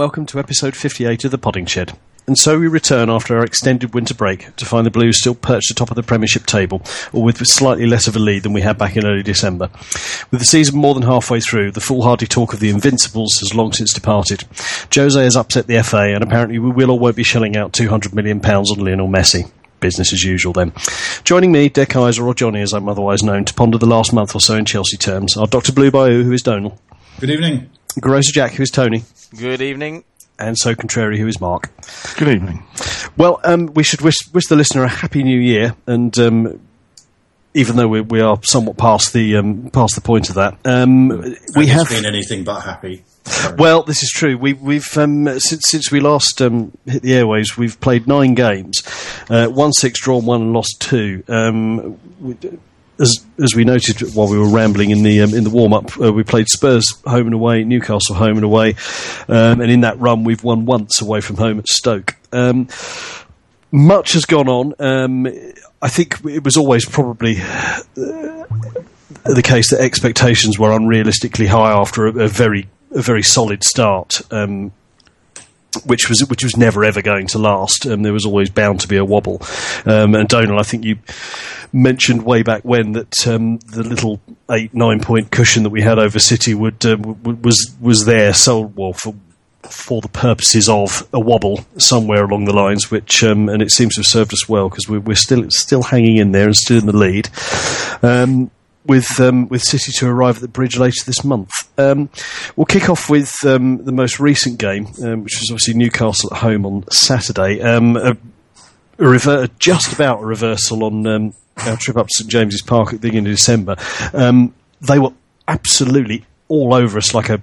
welcome to episode 58 of the Podding Shed. And so we return after our extended winter break to find the Blues still perched atop of the Premiership table, or with slightly less of a lead than we had back in early December. With the season more than halfway through, the foolhardy talk of the Invincibles has long since departed. Jose has upset the FA, and apparently we will or won't be shelling out £200 million on Lionel Messi business as usual then. Joining me, Dick Kaiser, or Johnny as I'm otherwise known, to ponder the last month or so in Chelsea terms are Dr. Blue Bayou, who is Donal. Good evening. Grocer Jack, who is Tony. Good evening. And so contrary, who is Mark. Good evening. Well, um, we should wish, wish the listener a happy new year, and um, even though we, we, are somewhat past the um, past the point of that, um, we have been anything but happy. Well, this is true. We, we've um, since since we last um, hit the airways, we've played nine games, uh, won six, drawn one, and lost two. Um, we, as as we noted while we were rambling in the um, in the warm up, uh, we played Spurs home and away, Newcastle home and away, um, and in that run we've won once away from home at Stoke. Um, much has gone on. Um, I think it was always probably. Uh, the case that expectations were unrealistically high after a, a very a very solid start. Um, which was which was never ever going to last. Um, there was always bound to be a wobble. Um, and Donal, I think you mentioned way back when that um, the little eight nine point cushion that we had over City would uh, w- was was there so well for for the purposes of a wobble somewhere along the lines, which um, and it seems to have served us well because we're, we're, still still hanging in there and still in the lead. Um, with um, with City to arrive at the bridge later this month. Um, we'll kick off with um, the most recent game, um, which was obviously Newcastle at home on Saturday. Um, a, a rever- just about a reversal on um, our trip up to St James's Park at the beginning of December. they were absolutely all over us like a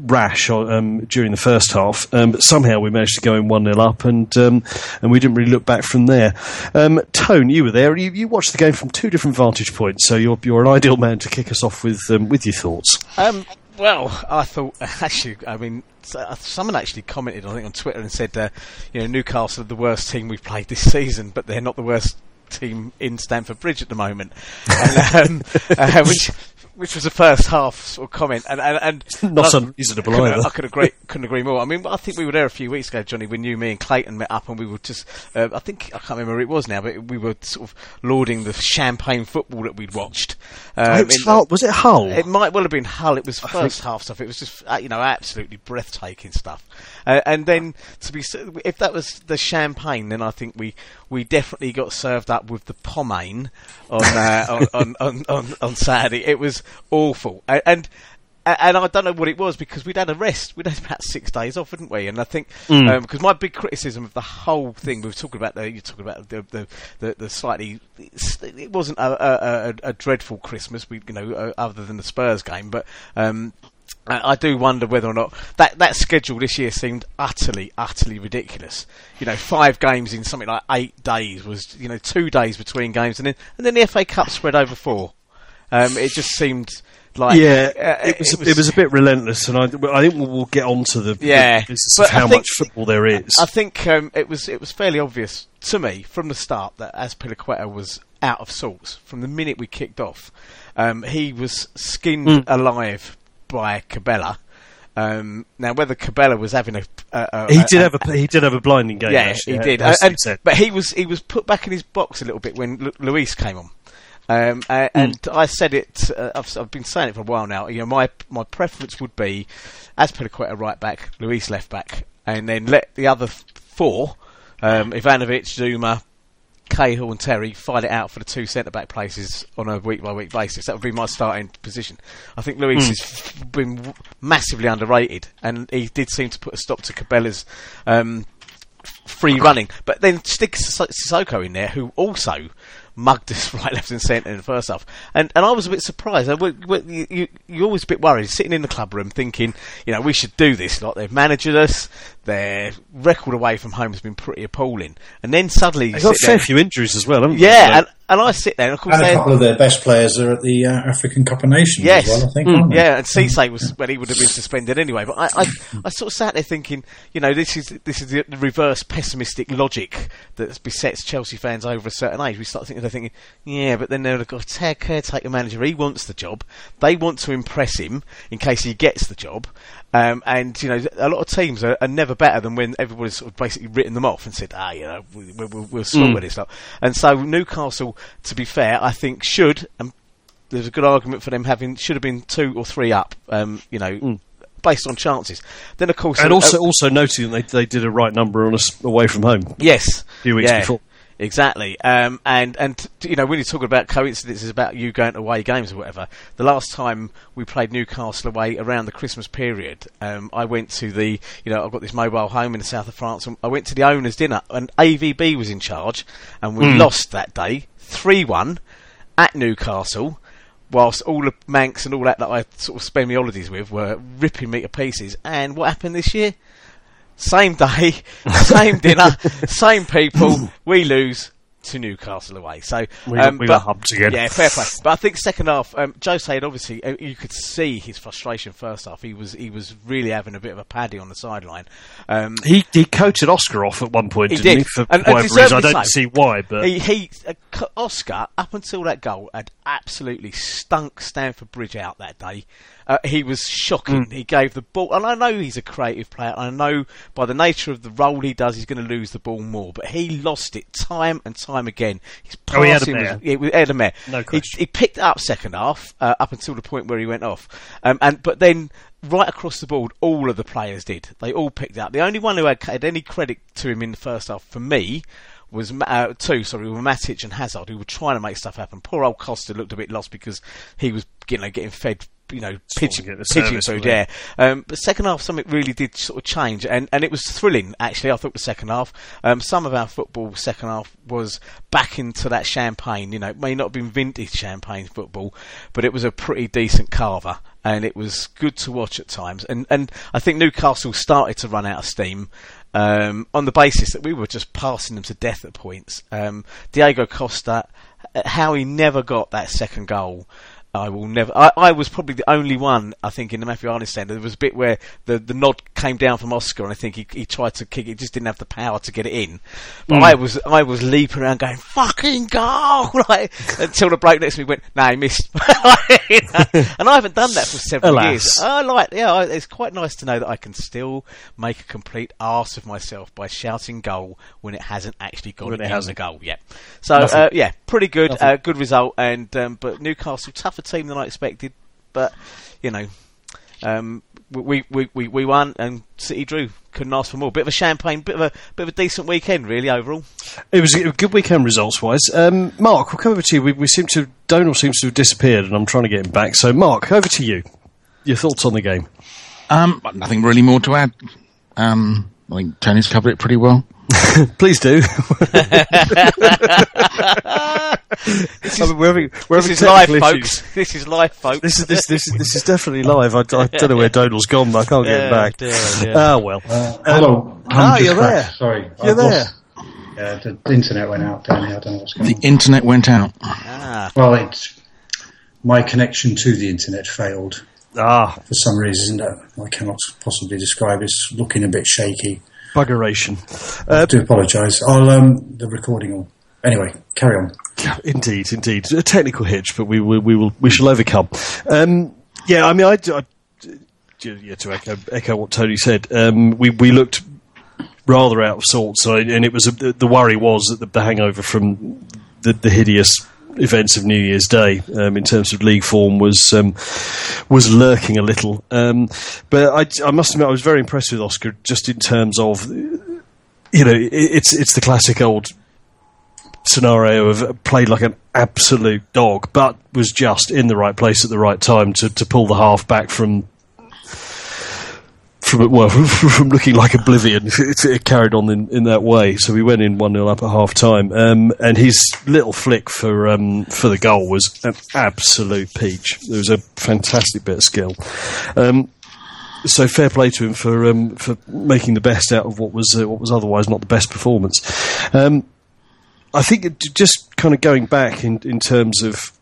rash um, during the first half, um, but somehow we managed to go in one 0 up, and um, and we didn't really look back from there. Um, Tone, you were there. You, you, watched the game from two different vantage points, so you're you're an ideal man to kick us off with um, with your thoughts. Um, well, I thought actually, I mean, uh, someone actually commented, I think, on Twitter and said, uh, you know, Newcastle are the worst team we've played this season, but they're not the worst team in Stamford Bridge at the moment, and, um, uh, which which was the first half sort of comment, and and, and not unreasonable I, either. I could agree, couldn't agree more. I mean, I think we were there a few weeks ago, Johnny, when you, me, and Clayton met up, and we were just, uh, I think I can't remember who it was now, but we were sort of lauding the champagne football that we'd watched. Um, it Hull, was it Hull? It might well have been Hull. It was first half stuff. It was just uh, you know absolutely breathtaking stuff. Uh, and then to be, if that was the champagne, then I think we we definitely got served up with the Pomagne on uh, on, on, on, on, Saturday. It was awful, and, and and I don't know what it was because we'd had a rest. We'd had about six days off, hadn't we? And I think because mm. um, my big criticism of the whole thing, we were talking about the you're talking about the the, the, the slightly it wasn't a, a, a, dreadful Christmas, we you know, uh, other than the Spurs game, but. Um, I do wonder whether or not that, that schedule this year seemed utterly, utterly ridiculous. You know, five games in something like eight days was, you know, two days between games, and then and then the FA Cup spread over four. Um, it just seemed like yeah, uh, it, was, it, was, it was a bit relentless, and I, I think we'll, we'll get onto the yeah, the how think, much football there is. I think um, it was it was fairly obvious to me from the start that Azpilicueta was out of sorts from the minute we kicked off. Um, he was skinned mm. alive by Cabella. Um, now, whether Cabella was having a, a, a he did a, have a he did have a blinding game. Yeah, he did. Uh, and, but he was he was put back in his box a little bit when Lu- Luiz came on. Um, uh, and mm. I said it. Uh, I've, I've, been saying it for a while now. You know, my my preference would be as Azpilicueta right back, Luis left back, and then let the other four, um, Ivanovic, Zouma, Cahill and Terry fight it out for the two centre back places on a week by week basis. That would be my starting position. I think Luis mm. has been massively underrated, and he did seem to put a stop to Cabella's. um, free running. But then stick Sissoko in there, who also mugged us right, left, and centre in the first half. And and I was a bit surprised. you, you, you're always a bit worried, sitting in the club room thinking, you know, we should do this. Like they've managed us, their record away from home has been pretty appalling. And then suddenly they've got a fair few injuries as well, haven't yeah, they? Yeah, and, I sit there, and of course, And a couple of their best players are at the uh, African Cup of Nations Yes. as well, I think. Mm, aren't they? yeah, and Cisse was well, he would have been suspended anyway. But I, I, I sort of sat there thinking, you know, this is this is the reverse pessimistic logic that besets Chelsea fans over a certain age. We start thinking, they're thinking, yeah, but then they've got a caretaker manager. He wants the job. They want to impress him in case he gets the job. Um, and you know, a lot of teams are, are never better than when everybody's sort of basically written them off and said, "Ah, you know, we, we, we'll, we'll sort with this stuff." And so Newcastle, to be fair, I think should and there's a good argument for them having should have been two or three up. Um, you know, based on chances. Then of course, And uh, also, also noting that they, they did a right number on us away from home. Yes. A few weeks yeah, before. Exactly. Um, and, and, you know, when you're talking about coincidences about you going to away games or whatever, the last time we played Newcastle away around the Christmas period, um, I went to the, you know, I've got this mobile home in the south of France, and I went to the owner's dinner, and AVB was in charge, and we lost that day, 3-1, at Newcastle, whilst all the Mancs and all that that I sort of spend my holidays with were ripping me to pieces. And what happened this year? Same day, same dinner, same people. We lose to Newcastle away. So We- um, we but- again. Yeah, fair play. But I think second half, um, Jose had obviously uh, you could see his frustration first half. He was he was really having a bit of a paddy on the sideline. Um, He he coated Oscar off at one point, He didn't did. he? For And- and whatever reason, I don't so. see why, but he, he uh, Oscar up until that goal had absolutely stunk Stamford Bridge out that day. Uh, he was shocking. Mm. He gave the ball, and I know he's a creative player. I know by the nature of the role he does, he's going to lose the ball more. But he lost it time and time again. His Oh, he passing was, yeah, with No he, question. he picked it up second half uh, up until the point where he went off, um, and but then right across the board, all of the players did. They all picked up. The only one who had, had any credit to him in the first half, for me, was uh, two. Sorry, were Matic and Hazard, who were trying to make stuff happen. Poor old Costa looked a bit lost because he was you know getting fed. You know, pigeon, pigeon food, yeah. Um, but second half, something really did sort of change, and, and it was thrilling. Actually, I thought the second half, um, some of our football second half was back into that champagne. You know, it may not have been vintage champagne football, but it was a pretty decent cava, and it was good to watch at times. And and I think Newcastle started to run out of steam. Um, on the basis that we were just passing them to death at points. Um, Diego Costa, uh, how he never got that second goal, I will never. I, I was probably the only one, I think, in the Matthew Harding stand. There was a bit where the, the nod came down from Oscar, and I think he, he tried to kick it, just didn't have the power to get it in. But I was I was leaping around going fucking goal, like, until the bloke next to me went, "No, he missed." You know? and I haven't done that for several Alas. years. I like, yeah, I, it's quite nice to know that I can still make a complete arse of myself by shouting goal when it hasn't actually got When it in hasn't. the goal yet. So uh, yeah, pretty good, uh, good result. And um, but Newcastle tougher team than I expected, but you know. Um, we, we, we, we won and City drew. Couldn't ask for more. Bit of a champagne, bit of a bit of a decent weekend, really overall. it was a good weekend results wise. Um, Mark, we'll come over to you. We, we seem to Donal seems to have disappeared, and I'm trying to get him back. So, Mark, over to you. Your thoughts on the game? Um, nothing really more to add. Um, I think Tony's covered it pretty well. Please do. I mean, we're having, we're This is live, technical folks. This is live, folks. This is this this is, this is definitely live. I, I don't know where Donal's gone. But I can't get him back. dear, dear. Ah well. Hello. ah, I'm just you're cracked. there. Sorry. You're I've there. lost- Yeah, the internet went out down here. I don't know what's going The on. The internet went out. ah, Well, it's, my connection to the internet failed Ah, for some reason that I cannot possibly describe. It's looking a bit shaky. Buggeration. I do apologise. I'll um the recording will. Anyway, carry on. Indeed, indeed, a technical hitch, but we will, we will, we shall overcome. Um, yeah, I mean, I, I yeah, to echo, echo what Tony said, um, we we looked rather out of sorts, so, and it was a, the, the worry was that the, the hangover from the, the hideous events of New Year's Day um, in terms of league form was um, was lurking a little. Um, but I, I must admit, I was very impressed with Oscar just in terms of you know it, it's it's the classic old scenario of played like an absolute dog, but was just in the right place at the right time to, to pull the half back from from well from looking like oblivion. It, it carried on in, in that way, so we went in one 0 up at half time. Um, and his little flick for um, for the goal was an absolute peach. There was a fantastic bit of skill. Um, so fair play to him for um, for making the best out of what was uh, what was otherwise not the best performance. Um, I think it, just kind of going back in, in terms of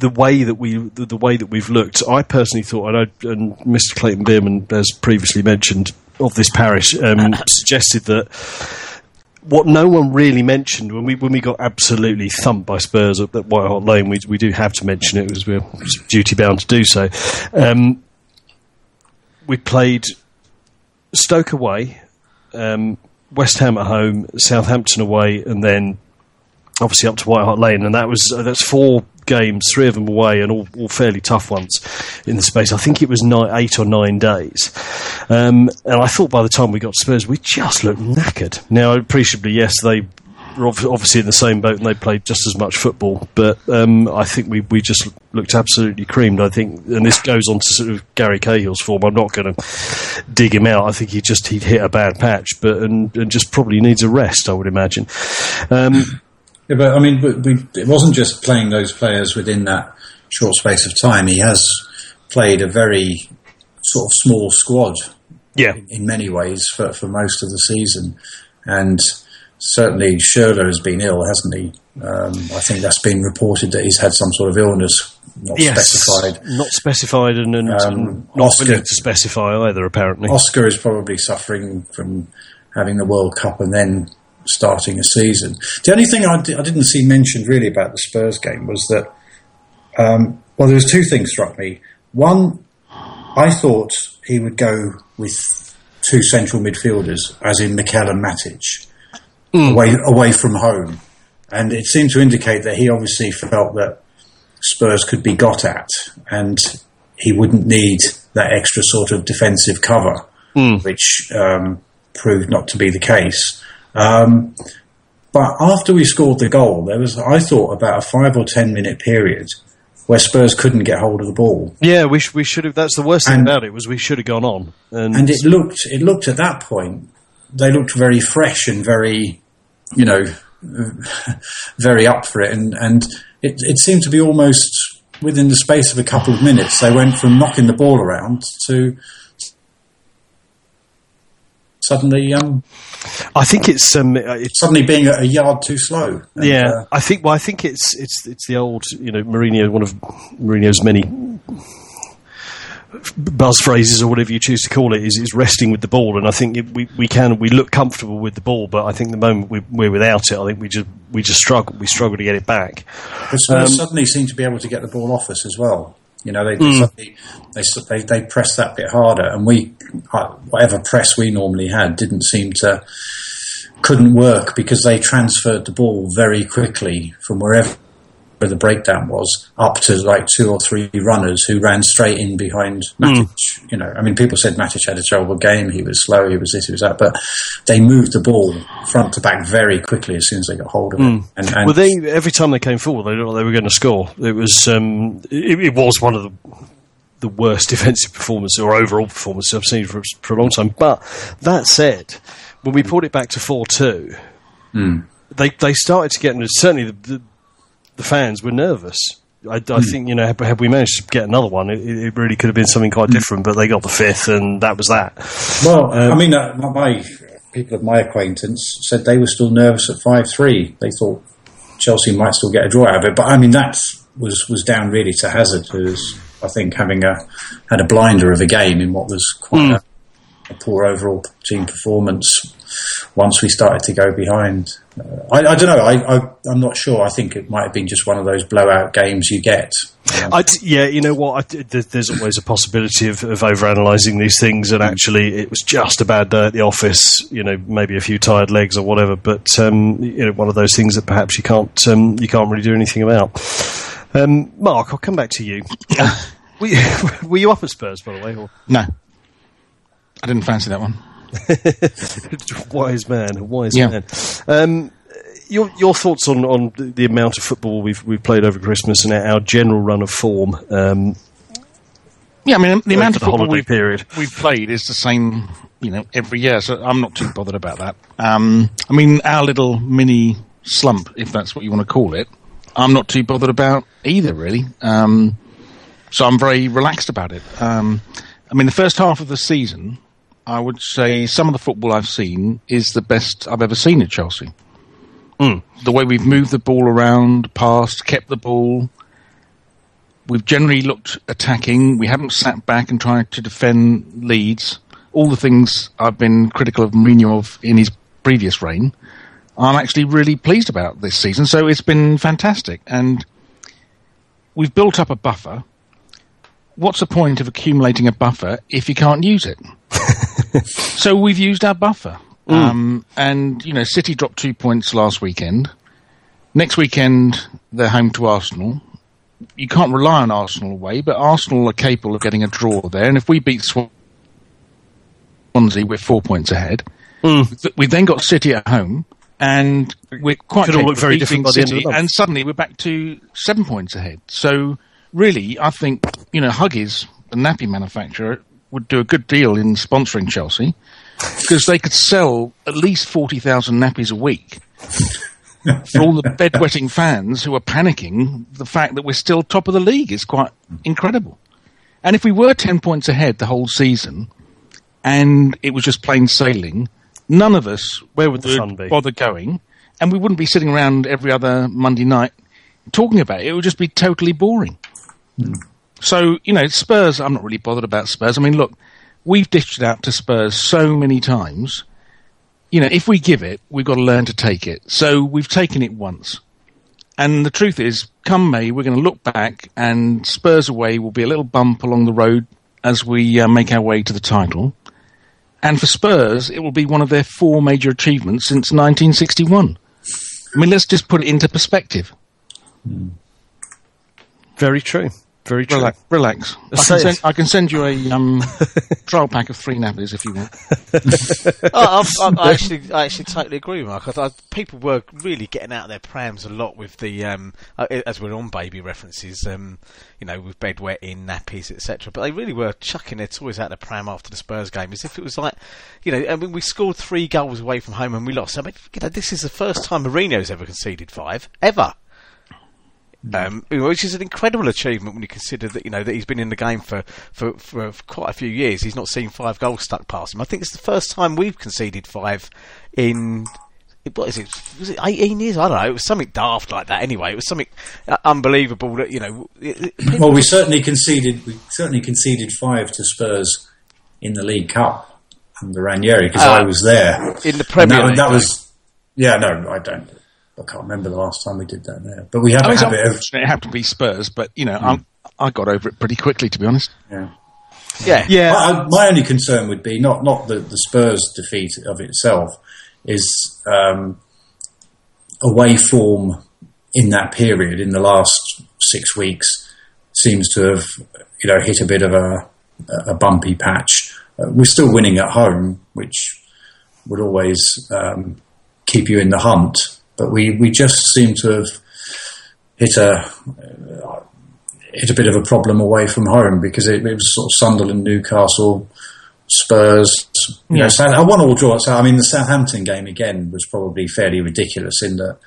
the way that we the, the way that we've looked. I personally thought, and, I, and Mr. Clayton Bierman, as previously mentioned, of this parish, um, suggested that what no one really mentioned when we when we got absolutely thumped by Spurs at, at White Hart Lane, we we do have to mention it because we're duty bound to do so. Um, we played Stoke away, um, West Ham at home, Southampton away, and then obviously up to White Hart Lane, and that was uh, that's four games, three of them away, and all, all fairly tough ones in the space. I think it was nine, eight or nine days, um, and I thought by the time we got to Spurs, we just looked knackered. Now, appreciably, yes, they were obviously in the same boat and they played just as much football, but um, I think we we just looked absolutely creamed. I think, and this goes on to sort of Gary Cahill's form. I'm not going to dig him out. I think he just he'd hit a bad patch, but and, and just probably needs a rest. I would imagine. Um, yeah, but I mean, we, it wasn't just playing those players within that short space of time. He has played a very sort of small squad. Yeah. In, in many ways for, for most of the season, and certainly Schürrle has been ill, hasn't he? Um, I think that's been reported that he's had some sort of illness, not yes, specified. Not specified, and, and, Um, and not Oscar- willing to specify either. Apparently, Oscar is probably suffering from having the World Cup and then starting a season. The only thing I, didn't see mentioned really about the Spurs game was that, um, well, there was two things struck me. One, I thought he would go with two central midfielders, as in Mikel and Matic, away away from home, and it seemed to indicate that he obviously felt that Spurs could be got at, and he wouldn't need that extra sort of defensive cover, which um, proved not to be the case. Um, but after we scored the goal, there was, I thought, about a five or ten minute period where Spurs couldn't get hold of the ball, yeah, we sh- we should have. That's the worst thing about it was we should have gone on, and, and it looked, it looked at that point, they looked very fresh and very, you know, very up for it, and and it, it seemed to be almost within the space of a couple of minutes, they went from knocking the ball around to suddenly um, I think it's um, it's suddenly being a, a yard too slow. And, yeah. uh, I think well, I think it's it's it's the old you know Mourinho, one of Mourinho's many buzz phrases or whatever you choose to call it is, is resting with the ball, and I think it, we we can we look comfortable with the ball, but I think the moment we, we're without it, I think we just we just struggle we struggle to get it back. But Um, suddenly seem to be able to get the ball off us as well. You know, they suddenly they, they they press that bit harder, and we uh, whatever press we normally had didn't seem to couldn't work because they transferred the ball very quickly from wherever the breakdown was up to like two or three runners who ran straight in behind hmm. Matic. You know, I mean, people said Matic had a terrible game. He was slow. He was this. He was that. But they moved the ball front to back very quickly as soon as they got hold of it. Hmm. And, and Well, they every time they came forward, they looked like they were going to score. It was um, it, it was one of the the worst defensive performances or overall performances I've seen for, for a long time. But that said, when we pulled it back to four two, hmm. they they started to get certainly the, the the fans were nervous. I, I hmm. think you know had, had we managed to get another one, it, it really could have been something quite hmm. different. But they got the fifth, and that was that. Well, I um, mean, uh, my, my people of my acquaintance said they were still nervous at five three. They thought Chelsea might still get a draw out of it, but I mean that was was down really to Hazard, who's I think having a had a blinder of a game in what was quite hmm. a, a poor overall team performance. Once we started to go behind, uh, I, I don't know. I, I I'm not sure. I think it might have been just one of those blowout games you get. Um, yeah, you know what? I, there's always a possibility of, of overanalyzing these things, and actually, it was just a bad day at the office. You know, maybe a few tired legs or whatever. But um, you know, one of those things that perhaps you can't um, you can't really do anything about. Um, Mark, I'll come back to you. were, you were you up at Spurs, by the way? Or No, I didn't fancy that one. wise man, wise Yeah. man. Um, your your thoughts on, on the- amount of football we've we've played over Christmas and our general run of form? Um, Yeah, I mean the amount of the football we've, period. we've played is the same, you know, every year. So I'm not too bothered about that. Um, I mean, our little mini slump, if that's what you want to call it, I'm not too bothered about either, really. Um, so I'm very relaxed about it. Um, I mean, the first half of the season, I would say some of the football I've seen is the best I've ever seen at Chelsea. Mm. The way we've moved the ball around, passed, kept the ball. We've generally looked attacking. We haven't sat back and tried to defend leads. All the things I've been critical of Mourinho of in his previous reign, I'm actually really pleased about this season. So it's been fantastic. And we've built up a buffer. What's the point of accumulating a buffer if you can't use it? so we've used our buffer. Um, and, you know, City dropped two points last weekend. Next weekend, they're home to Arsenal. You can't rely on Arsenal away, but Arsenal are capable of getting a draw there. And if we beat Swansea, we're four points ahead. Th- We've then got City at home, and we're quite Could all capable look very different by City, and suddenly we're back to seven points ahead. So, really, I think you know Huggies, the nappy manufacturer, would do a good deal in sponsoring Chelsea because they could sell at least forty thousand nappies a week for all the bedwetting fans who are panicking. The fact that we're still top of the league is quite incredible. And if we were ten points ahead the whole season, and it was just plain sailing, none of us where would the fun be? bother going, and we wouldn't be sitting around every other Monday night talking about it. It would just be totally boring. Hmm. So you know, Spurs. I'm not really bothered about Spurs. I mean, look, we've dished it out to Spurs so many times. You know, if we give it, we've got to learn to take it. So we've taken it once. And the truth is, come May, we're going to look back, and Spurs away will be a little bump along the road as we uh, make our way to the title. And for Spurs, it will be one of their four major achievements since 1961. I mean, let's just put it into perspective. Very true. Very true. Relax. relax. I, can send. I can send you a um, trial pack of three nappies if you want. I, I, I actually, I actually totally agree, Mark. I thought people were really getting out of their prams a lot with the, um, uh, as we're on baby references, um, you know, with bedwetting, nappies, etc. But they really were chucking their toys out of the pram after the Spurs game, as if it was like, you know, I mean, we scored three goals away from home and we lost. I mean, you know, this is the first time Mourinho's ever conceded five ever. Um, which is an incredible achievement when you consider that you know that he's been in the game for, for, for, quite a few years. He's not seen five goals stuck past him. I think it's the first time we've conceded five in what is it? Was it eighteen years? I don't know. It was something daft like that. Anyway, it was something uh, unbelievable that you know. It, it- Well, we certainly conceded. We certainly conceded five to Spurs in the League Cup under Ranieri because Ah, I was there in the Premier That, League, that was, yeah, no, I don't. I can't remember the last time we did that there, but we have I a mean, it's habit of. unfortunate it happened to be Spurs, but you know, I'm, I got over it pretty quickly, to be honest. Yeah. yeah, Yeah. My, my only concern would be not not the, the Spurs defeat of itself is um, away form in that period in the last six weeks seems to have you know hit a bit of a a bumpy patch. Uh, we're still winning at home, which would always um, keep you in the hunt, but we, we just seem to have hit a hit a bit of a problem away from home because it, it was sort of Sunderland, Newcastle, Spurs. You know, South, a one all draw. So I mean, the Southampton game again was probably fairly ridiculous in that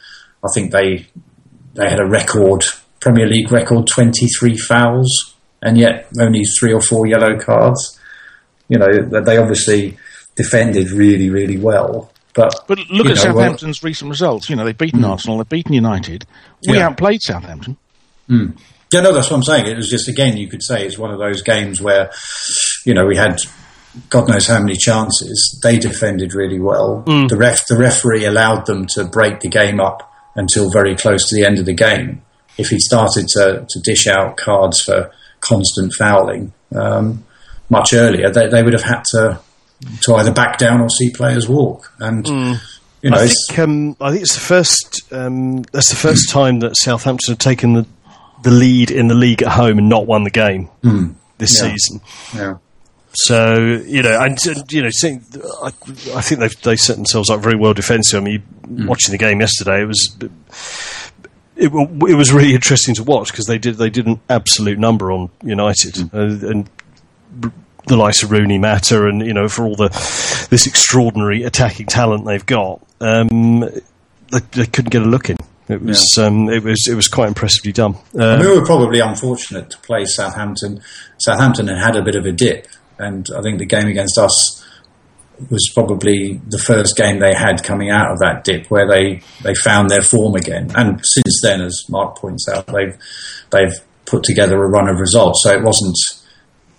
I think they they had a record Premier League record twenty three fouls and yet only three or four yellow cards. You know, they obviously defended really really well. But But look at know, well- Southampton's recent results. You know, they've beaten hmm. Arsenal, they've beaten United. We Yeah. outplayed Southampton. Hmm. Yeah, no, that's what I'm saying. It was just again, you could say it's one of those games where, you know, we had God knows how many chances. They defended really well. Hmm. The ref, the referee allowed them to break the game up until very close to the end of the game. If he'd started to, to dish out cards for constant fouling um, much earlier, they, they would have had to to either back down or see players walk. And you know, I think um, I think it's the first. Um, that's the first time that Southampton have taken the the lead in the league at home and not won the game this Yeah. season. yeah. So you know, and, and you know, seeing, I, I think they they set themselves up very well defensively. I mean, watching the game yesterday, it was it, it was really interesting to watch because they did they did an absolute number on United uh, and the likes of Rooney Mata and you know for all the this extraordinary attacking talent they've got, um, they, they couldn't get a look in. It was um, it was it was quite impressively done. Um, we were probably unfortunate to play Southampton. Southampton had had a bit of a dip, and I think the game against us was probably the first game they had coming out of that dip where they, they found their form again. And since then, as Mark points out, they've they've put together a run of results. So it wasn't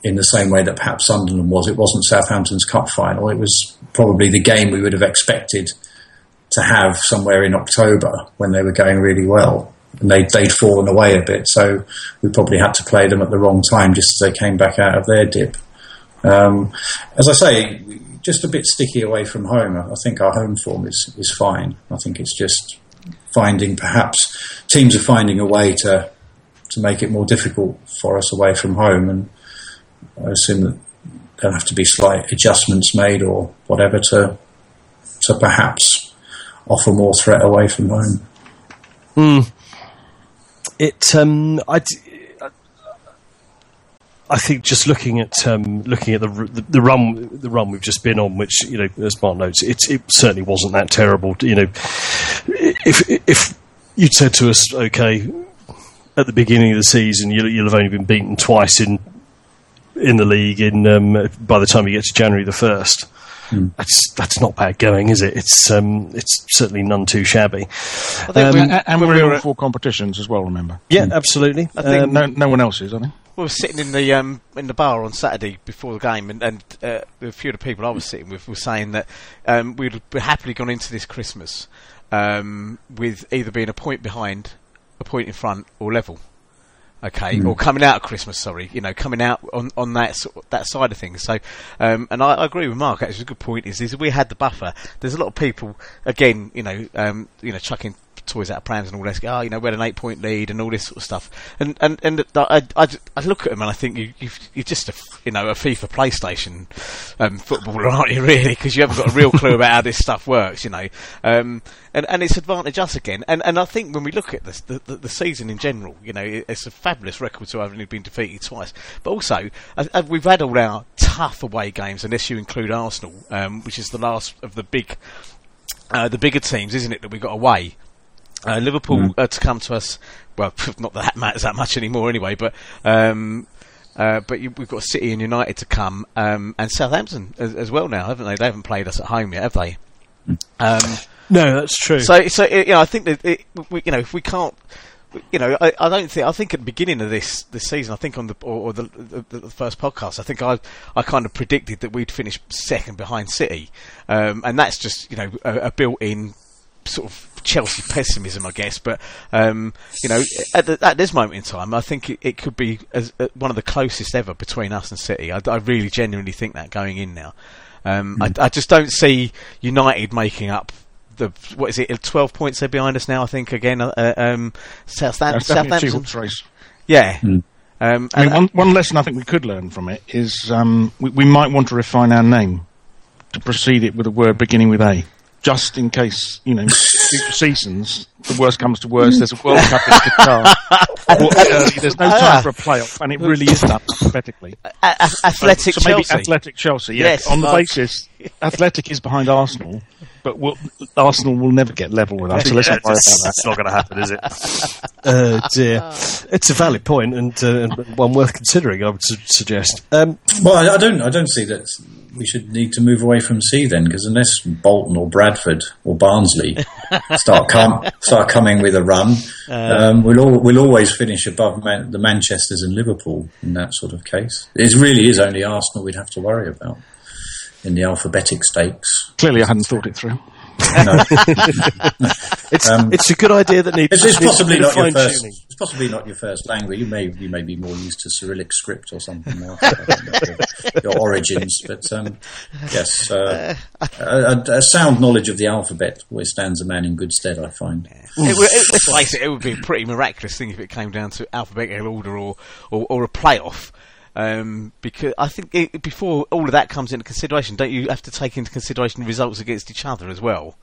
in the same way that perhaps Sunderland was. It wasn't Southampton's cup final. It was probably the game we would have expected to have somewhere in October when they were going really well. And they, they'd fallen away a bit. So we probably had to play them at the wrong time just as they came back out of their dip. Um, as I say, just a bit sticky away from home. I think our home form is, is fine. I think it's just finding perhaps teams are finding a way to to make it more difficult for us away from home, and I assume that there'll have to be slight adjustments made or whatever to to perhaps offer more threat away from home. Mm. It um, I. I think just looking at um, looking at the, the, the run the run we've just been on, which you know, as Mark notes, it, it certainly wasn't that terrible. You know, if if you'd said to us, okay, at the beginning of the season, you'll, you'll have only been beaten twice in in the league. In um, by the time you get to January the first, mm. that's that's not bad going, is it? It's um, it's certainly none too shabby. Um, and, and we're in four competitions as well. Remember? Yeah, mm. absolutely. I think no, no one else is. I think we were sitting in the um, in the bar on Saturday before the game, and, and uh, a few of the people I was sitting with were saying that um, we'd happily gone into this Christmas um, with either being a point behind, a point in front, or level. Okay, mm. or coming out of Christmas. Sorry, you know, coming out on, on that that side of things. So, um, and I, I, agree with Mark. Actually, a good point is, is we had the buffer. There's a lot of people, again, you know, um, you know, chucking toys out of prams and all this. Oh, you know, we had an eight point lead and all this sort of stuff. And and and I, I, I look at them and I think you you you're just a you know a FIFA PlayStation um, footballer, aren't you? Really, because you haven't got a real clue about how this stuff works. You know, um, and and it's advantage us again. And and I think when we look at this, the, the, the season in general, you know, it's a fabulous record to have only been defeated twice. But also, we've had all our tough away games, unless you include Arsenal, um, which is the last of the big. Uh, the bigger teams, isn't it, that we got away? Uh, Liverpool mm. uh, to come to us. Well, not that that matters that much anymore, anyway. But um, uh, but you, we've got City and United to come, um, and Southampton as, as, well now, haven't they? They haven't played us at home yet, have they? Hmm. Um, no, that's true. So, so you know, I think that it, we, you know, if we can't you know, I, I, don't think. I think at the beginning of this this season, I think on the or, or the, the, the, first podcast, I think I I kind of predicted that we'd finish second behind City, um, and that's just you know a, a built-in sort of Chelsea pessimism, I guess. But um, you know, at, the, at, this moment in time, I think it, it could be as, uh, one of the closest ever between us and City. I, I really genuinely think that going in now. Um, mm. I, I, just don't see United making up the what is it? Twelve points they're behind us now. I think again. Uh, uh um, Southampton. Southampton. Yeah. Mm. Um, I mean, one, one lesson I think we could learn from it is um, we, we might want to refine our name to precede it with a word beginning with A just in case, you know, future seasons, the worst comes to worst, there's a World Cup in Qatar. uh, there's no time for a playoff, and it really is done alphabetically. athletic so, so maybe Chelsea. Athletic Chelsea, yeah. Yes, on the basis, Athletic is behind Arsenal, but we'll, Arsenal will never get level with us, so let's not worry about that. It's not going to happen, is it? oh dear. It's a valid point, and uh, one worth considering, I would su- suggest. Um, well, I, I don't, I don't see that we should need to move away from C then, because unless Bolton or Bradford or Barnsley start com- start coming with a run, uh, um, we'll all, we'll always finish above Man- the Manchester's and Liverpool in that sort of case. It really is only Arsenal we'd have to worry about in the alphabetic stakes. Clearly, I hadn't thought it through. No. it's, um, it's a good idea that needs. It's, it's possibly not your first. Tuning. It's possibly not your first language. You may you may be more used to Cyrillic script or something else. your, your, origins, but um, yes, uh, a, a, sound knowledge of the alphabet always stands a man in good stead. I find. It, it, let's face it, it would be a pretty miraculous thing if it came down to alphabetical order or, or, or a playoff. Um, because I think it, before all of that comes into consideration, don't you have to take into consideration results against each other as well?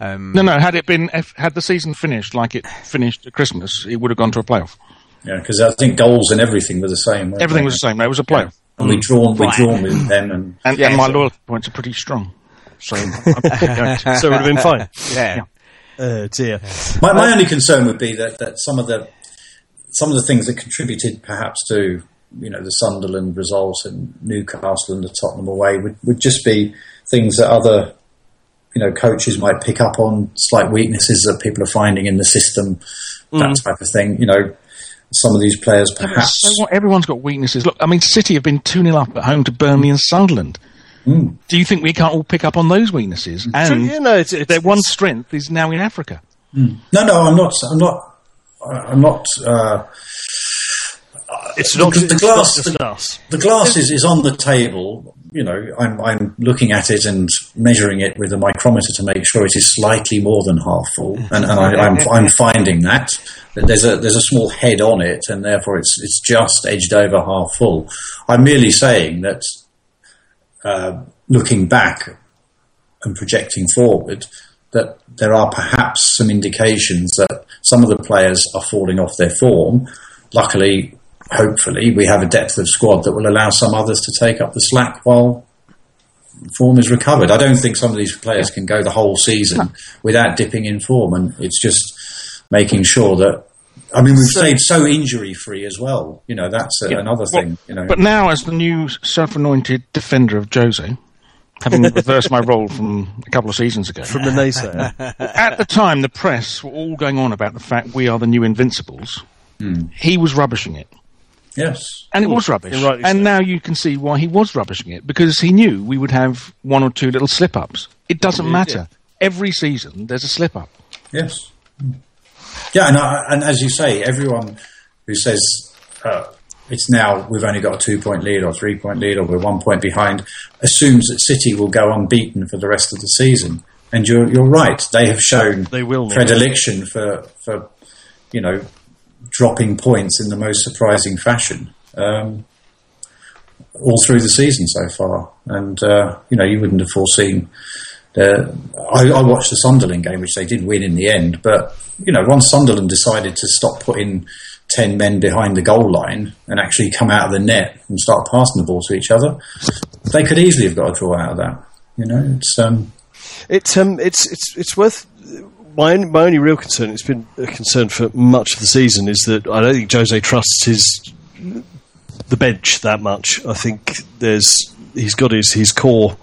Um, no, no. Had it been, had the season finished like it finished at Christmas, it would have gone to a playoff. Yeah, because I think goals and everything were the same. Everything they? was the same. It was a playoff. Yeah. And we drawn, we drawn with them, and and, yeah, and my so. loyalty points are pretty strong. So, so it would have been fine. Yeah. yeah. Oh dear. My, my only concern would be that, that some of the some of the things that contributed perhaps to you know the Sunderland results and Newcastle and the Tottenham away would, would just be things that other you know coaches might pick up on, slight weaknesses that people are finding in the system, that mm. type of thing. You know, some of these players perhaps. So? Everyone's got weaknesses. Look, I mean, City have been 2 0 up at home to Burnley and Sunderland. Mm. Do you think we can't all pick up on those weaknesses? And you know, it's- it's- their one strength is now in Africa. Mm. No, no, I'm not. I'm not. I'm not. Uh, It's The- not, the it's glass- not us. the glass is, is on the table. You know, I'm, I'm looking at it and measuring it with a micrometer to make sure it is slightly more than half full, and, and I, I'm, I'm finding that that there's a there's a small head on it, and therefore it's it's just edged over half full. I'm merely saying that, uh, looking back and projecting forward, that there are perhaps some indications that some of the players are falling off their form. Luckily, hopefully, we have a depth of squad that will allow some others to take up the slack while form is recovered. I don't think some of these players can go the whole season without dipping in form, and it's just making sure that. I mean, we've stayed so injury free as well. You know, that's uh, a, another Well, thing. You know, But now, as the new self-anointed defender of Jose, having reversed my role from a couple of seasons ago, From the naysayer. at the time, the press were all going on about the fact we are the new Invincibles. Hmm. He was rubbishing it. Yes, And it was rubbish. and And now you can see why he was rubbishing it, because he knew we would have one or two little slip-ups. It doesn't matter. Every season, there's a slip-up. Yes. Yeah, and, I, and as you say, everyone who says uh, it's now we've only got a two point lead or three point lead or we're one point behind assumes that City will go unbeaten for the rest of the season. And you're you're right; they have shown They will predilection for for you know dropping points in the most surprising fashion. Um, all through the season so far, and uh, you know you wouldn't have foreseen the, I, I watched the Sunderland game, which they did win in the end. But you know, once Sunderland decided to stop putting ten men behind the goal line and actually come out of the net and start passing the ball to each other, they could easily have got a draw out of that. You know, it's um, It's um, it's it's it's worth. My my only real concern, it's been a concern for much of the season, is that I don't think Jose trusts his the bench that much. I think there's he's got his his core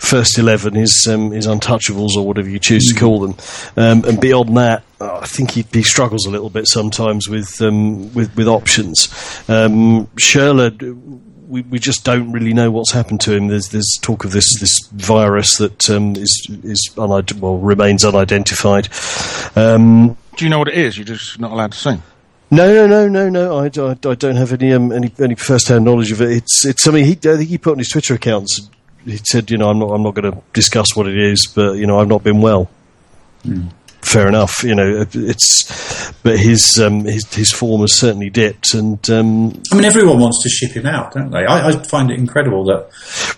first eleven, his um, his untouchables or whatever you choose to call them, um, and beyond that, I think he, he struggles a little bit sometimes with um, with with options. Um, we, we just don't really know what's happened to him. There's there's talk of this this virus that um, is is unid- well remains unidentified. Um, Do you know what it is? You're just not allowed to say. no, no, no, no, no. I, I, I don't have any um, any any first hand knowledge of it. It's it's something he I think he put on his Twitter accounts. He said, you know, I'm not I'm not going to discuss what it is, but you know, I've not been well. Fair enough, you know. It's but his um, his his form has certainly dipped, and um, I mean, everyone wants to ship him out, don't they? I, I find it incredible that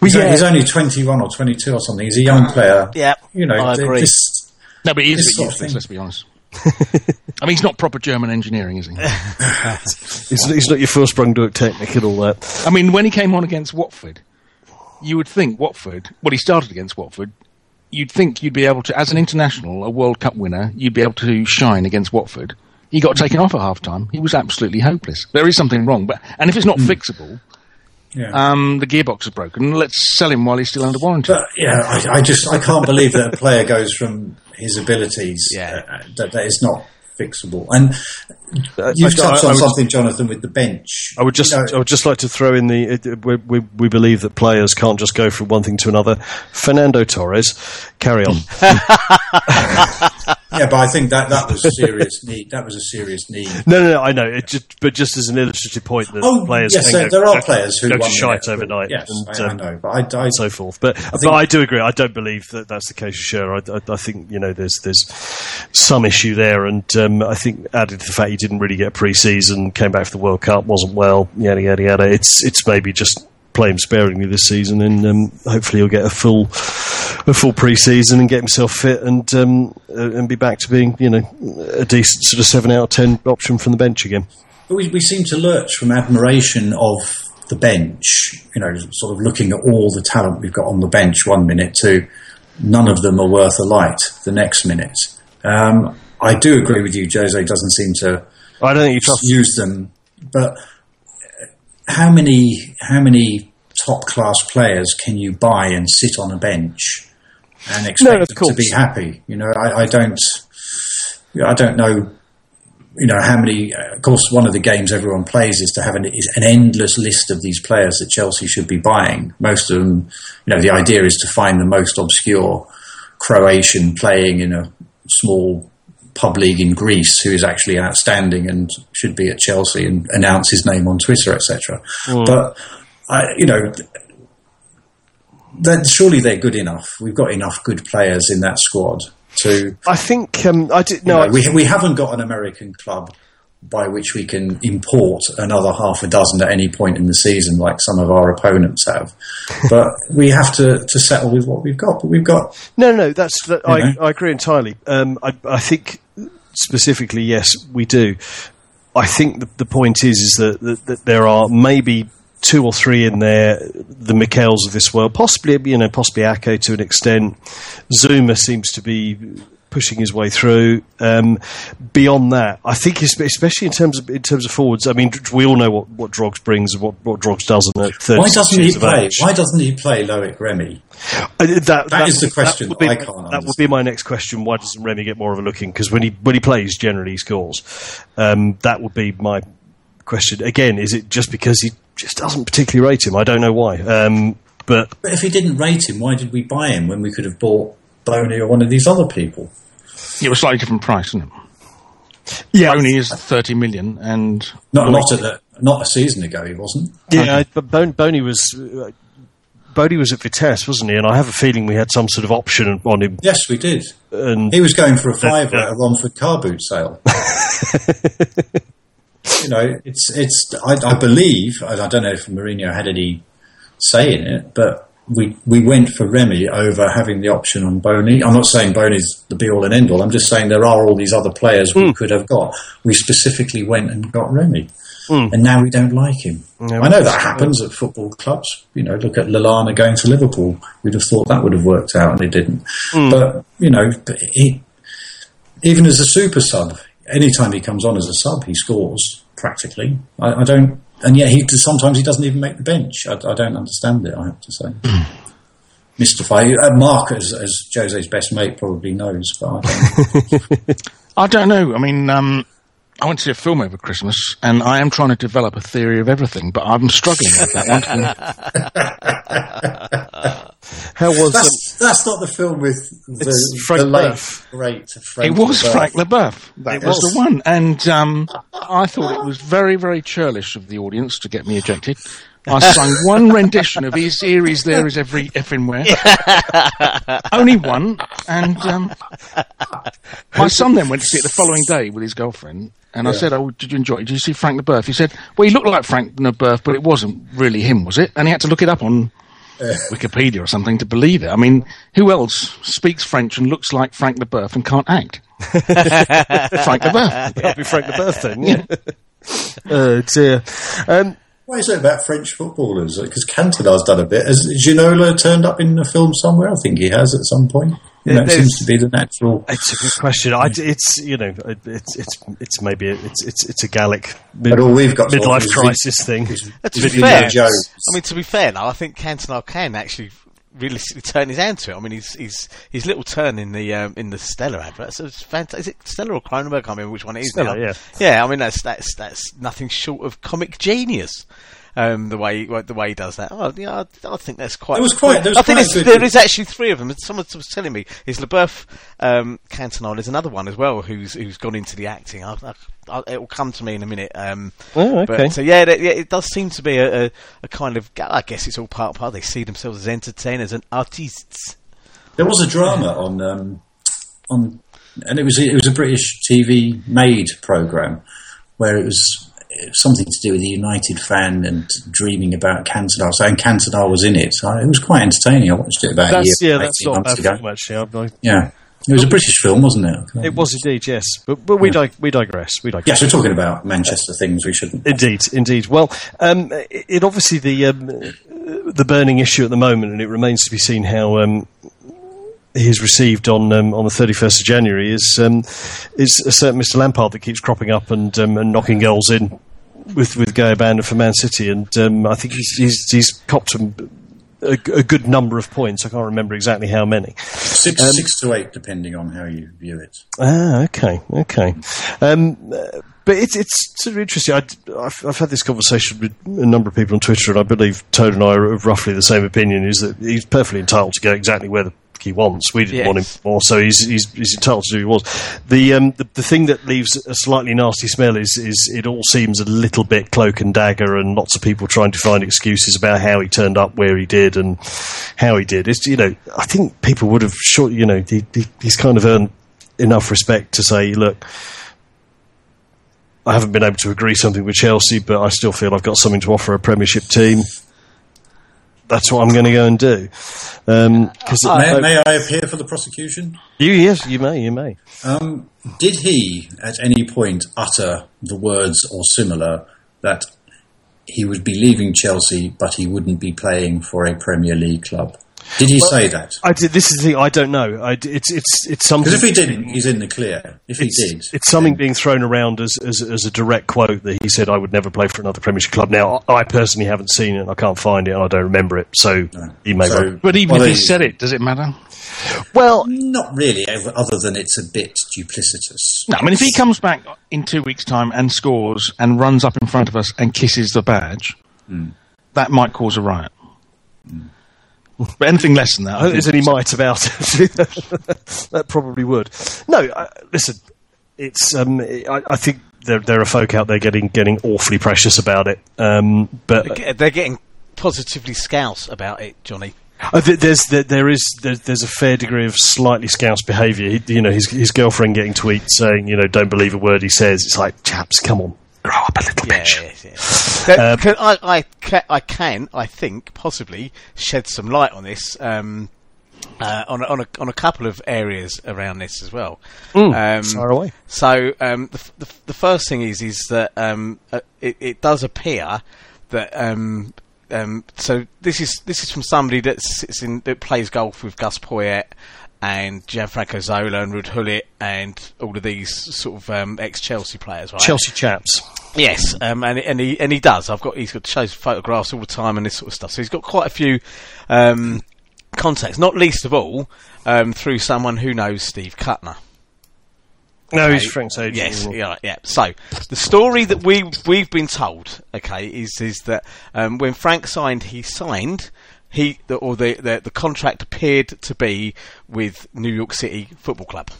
Well, he's, yeah. he's only 21 or 22 or something. He's a young player. yeah, you know, I agree. this- No, but he is This a bit sort of useless, let's be honest. I mean, he's not proper German engineering, is he? he's, he's not your Vorsprung durch Technik and all that. I mean, when he came on against Watford, you would think Watford, well, he started against Watford, you'd think you'd be able to, as an international, a World Cup winner, you'd be able to shine against Watford. He got taken off at half time. He was absolutely hopeless. There is something wrong, but and if it's not fixable, yeah. um, the gearbox is broken. Let's sell him while he's still under warranty. But yeah, I, I just I can't believe that a player goes from his abilities Yeah. uh, that that is not fixable. And Uh, Uh, you've I- touched I- I on would- something, Jonathan, with the bench. I would just, You know, I would just like to throw in the. It, it- we, we, we believe that players can't just go from one thing to another. Fernando Torres, carry on. yeah, but I think that that was a serious need. That was a serious need. no, no, no, I know. It just, but just as an illustrative point that Oh, players yes, can there, go, there are go- players who go to shite overnight. Yes, and, I, I um, know, but I, I so forth. But think- but I do agree. I don't believe that that's the case Schürrle. I, I, I think you know there's there's some issue there, and um, I think added to the fact he didn't really get pre-season, came back for the World Cup, wasn't well, yada yada yada. It's it's maybe just play him sparingly this season, and um, hopefully he'll get a full a full pre-season and get himself fit and um, uh, and be back to being you know a decent sort of seven out of ten option from the bench again. But we, we seem to lurch from admiration of the bench, you know, sort of looking at all the talent we've got on the bench one minute to none of them are worth a light the next minute. Um, I do agree with you, Jose doesn't seem to I don't think you trust. use them, but how many how many top class players can you buy and sit on a bench and expect No, them to be happy? You know, I, I don't. I don't know. You know how many? Of course, one of the games everyone plays is to have an, is an endless list of these players that Chelsea should be buying. Most of them, you know, the idea is to find the most obscure Croatian playing in a small pub league in Greece who is actually outstanding and should be at Chelsea and announce his name on Twitter, etc. But I, you know, that surely they're good enough. We've got enough good players in that squad to. I think um, I did. You No, know, we we haven't got an American club by which we can import another half a dozen at any point in the season, like some of our opponents have. But we have to, to settle with what we've got. But we've got No, no, that's that, I, know? I agree entirely. Um, I, I think specifically, yes, we do. I think the, the point is is that, that, that there are maybe two or three in there, the Mikels of this world, possibly you know, possibly Ake to an extent. Zouma seems to be pushing his way through. Um, beyond that, I think especially in terms of in terms of forwards. I mean, we all know what what Drogs brings and what what Drogs doesn't why doesn't he play? Why doesn't he play Loic Remy? Uh, That, that, is the question would be, I can't That would be my next question. Why doesn't Remy get more of a look in? Because when he when he plays, generally he scores. Um, that would be my question. Again, is it just because he just doesn't particularly rate him? I don't know why. Um, but But if he didn't rate him, why did we buy him when we could have bought Bony or one of these other people? It was slightly different price, isn't it? yeah, Only is 30 million and Not not at the, not a season ago, he wasn't. yeah. I- But Bon- Bony was. Uh, Bony was at Vitesse, wasn't he? And I have a feeling we had some sort of option on him. Yes, we did. And He was going for a fiver at a Romford car boot sale. you know, it's it's. I, I believe I, I don't know if Mourinho had any say in it, but we we went for Remy over having the option on Bony. I'm not saying Bony's the be all and end all. I'm just saying there are all these other players we hmm. could have got. We specifically went and got Remy. Hmm. And now we don't like him. I know that happens at football clubs. You know, look at Lallana going to Liverpool. We'd have thought that would have worked out, and it didn't. Hmm. But you know, he, even as a super sub, anytime he comes on as a sub, he scores practically. I, I don't, and yet he sometimes he doesn't even make the bench. I, I don't understand it. I have to say, mystify. Uh, Mark, as, as Jose's best mate, probably knows, but I don't. I don't know. I mean, um, I went to see a film over Christmas, and I am trying to develop a theory of everything, but I'm struggling with that one. how was that's, that's not the film with the, Frank the late great It was. Frank Leboeuf. That It was, was. the one. And um, I thought it was very, very churlish of the audience to get me ejected. I sung one rendition of His Here, Is There, Is Every Effing Where. Only one. And um, my son then went to see it the following day with his girlfriend. And I said, Oh, did you enjoy it? Did you see Frank Leboeuf? He said, Well, he looked like Frank Leboeuf, but it wasn't really him, was it? And he had to look it up on Wikipedia or something to believe it. I mean, who else speaks French and looks like Frank Leboeuf and can't act? Frank Leboeuf. That'll be Frank the Birth then. Yeah. oh dear. Um, Why is it about French footballers? Because Cantona's done a bit. Has Ginola turned up in a film somewhere? I think he has at some point. You know, it there's- seems to be the natural. It's a good question. I, it's you know, it- it's it's it's maybe a, it's it's it's a Gallic mid, But all we've got midlife offer is crisis thing. is- To be fair, I mean, to be fair, now I think Cantona can actually realistically turn his hand to it. I mean, his his his little turn in the um, in the Stella advert. So it's fantastic. Is it Stella or Kronenbourg? I can't remember which one it is. Stella, now. yeah. Yeah, I mean that's that's that's nothing short of comic genius. Um, the way the way he does that, oh, yeah, I, I think that's quite. It was quite- there was I think quite it's, good- there is actually three of them. Someone was telling me is Leboeuf, um, Cantona. There's another one as well who's who's gone into the acting. I, I, I, it will come to me in a minute. Um, Oh, okay. But, so yeah, that, yeah, it does seem to be a, a, a kind of. I guess it's all part part. They see themselves as entertainers and artists. There was a drama on um, on, and it was it was a British TV made program where it was something to do with the United fan and dreaming about Cantona. So and Cantona was in it. So it was quite entertaining. I watched it about That's a year, yeah, that's not months ago. film actually. Yeah, it was a British film, wasn't it? it was indeed, yes. But but we dig- we digress. We digress. Yes, we're talking about Manchester things. We shouldn't. Indeed, indeed. Well, um, it, it obviously the um, the burning issue at the moment, and it remains to be seen how um, he is received on um, on the thirty first of January. Is um, is a certain Mr Lampard that keeps cropping up and um, and knocking goals in with with Guy Abanda for Man City, and um, I think he's he's, he's copped a, a, a, good number of points. I can't remember exactly how many. Six, um, six to eight, depending on how you view it. Ah, okay, okay. Um, but it's it's sort of interesting. I, have I've had this conversation with a number of people on Twitter, and I believe Toad and I are of roughly the same opinion. Is that he's perfectly entitled to go exactly where the he wants. We didn't yes. want him more, so he's, he's, he's entitled to do what he wants. The, um, the, the thing that leaves a slightly nasty smell is is it all seems a little bit cloak and dagger, and lots of people trying to find excuses about how he turned up where he did and how he did. It's you know I think people would have short you know he, he, he's kind of earned enough respect to say look. I haven't been able to agree something with Chelsea, but I still feel I've got something to offer a Premiership team that's what I'm going to go and do. Um, uh, may, may, I appear for the prosecution? You yes, you may. You may. Um, did he at any point utter the words or similar that he would be leaving Chelsea, but he wouldn't be playing for a Premier League club? Did he well, say that? I did, this is the. I don't know. I, it's it's it's something. Because if he didn't, he's in the clear. If he did, it's something then. being thrown around as, as, as a direct quote that he said, "I would never play for another Premiership club." Now, I personally haven't seen it. I can't find it, and I don't remember it. So no. he may. So, but even well, if he said it, does it matter? Well, not really. Other than it's a bit duplicitous. No, I mean, if he comes back in two weeks' time and scores and runs up in front of us and kisses the badge, mm. that might cause a riot. Mm. But anything less than that, I don't think there's any might about it. that probably would. No, uh, listen, it's. Um, I, I, think there there are folk out there getting getting awfully precious about it. Um, but they're getting positively scouse about it, Johnny. Uh, there's there, there is there's a fair degree of slightly scouse behaviour. You know, his his girlfriend getting tweets saying, you know, don't believe a word he says. It's like, chaps, come on, grow up a little yeah, bit. Yeah, yeah. Um, can, I, I, can, I can, I think, possibly shed some light on this. Um, uh, on, a, on, a, on a couple of areas around this as well. Mm, um, far away. So um, the, the, the, first thing is is that um, uh, it, it, does appear that um, um, so this is this is from somebody that sits in that plays golf with Gus Poyet and Gianfranco Zola and Ruud Gullit and all of these sort of um, ex Chelsea players, right? Chelsea chaps. Yes, um, and and he and he does. I've got he's got shows photographs all the time and this sort of stuff. So he's got quite a few um, contacts. Not least of all um, through someone who knows Steve Kutner. No, okay. he's Frank's agent. Yes, yeah, yeah. So the story that we we've been told, okay, is is that um, when Frank signed, he signed he the, or the, the, the contract appeared to be with New York City Football Club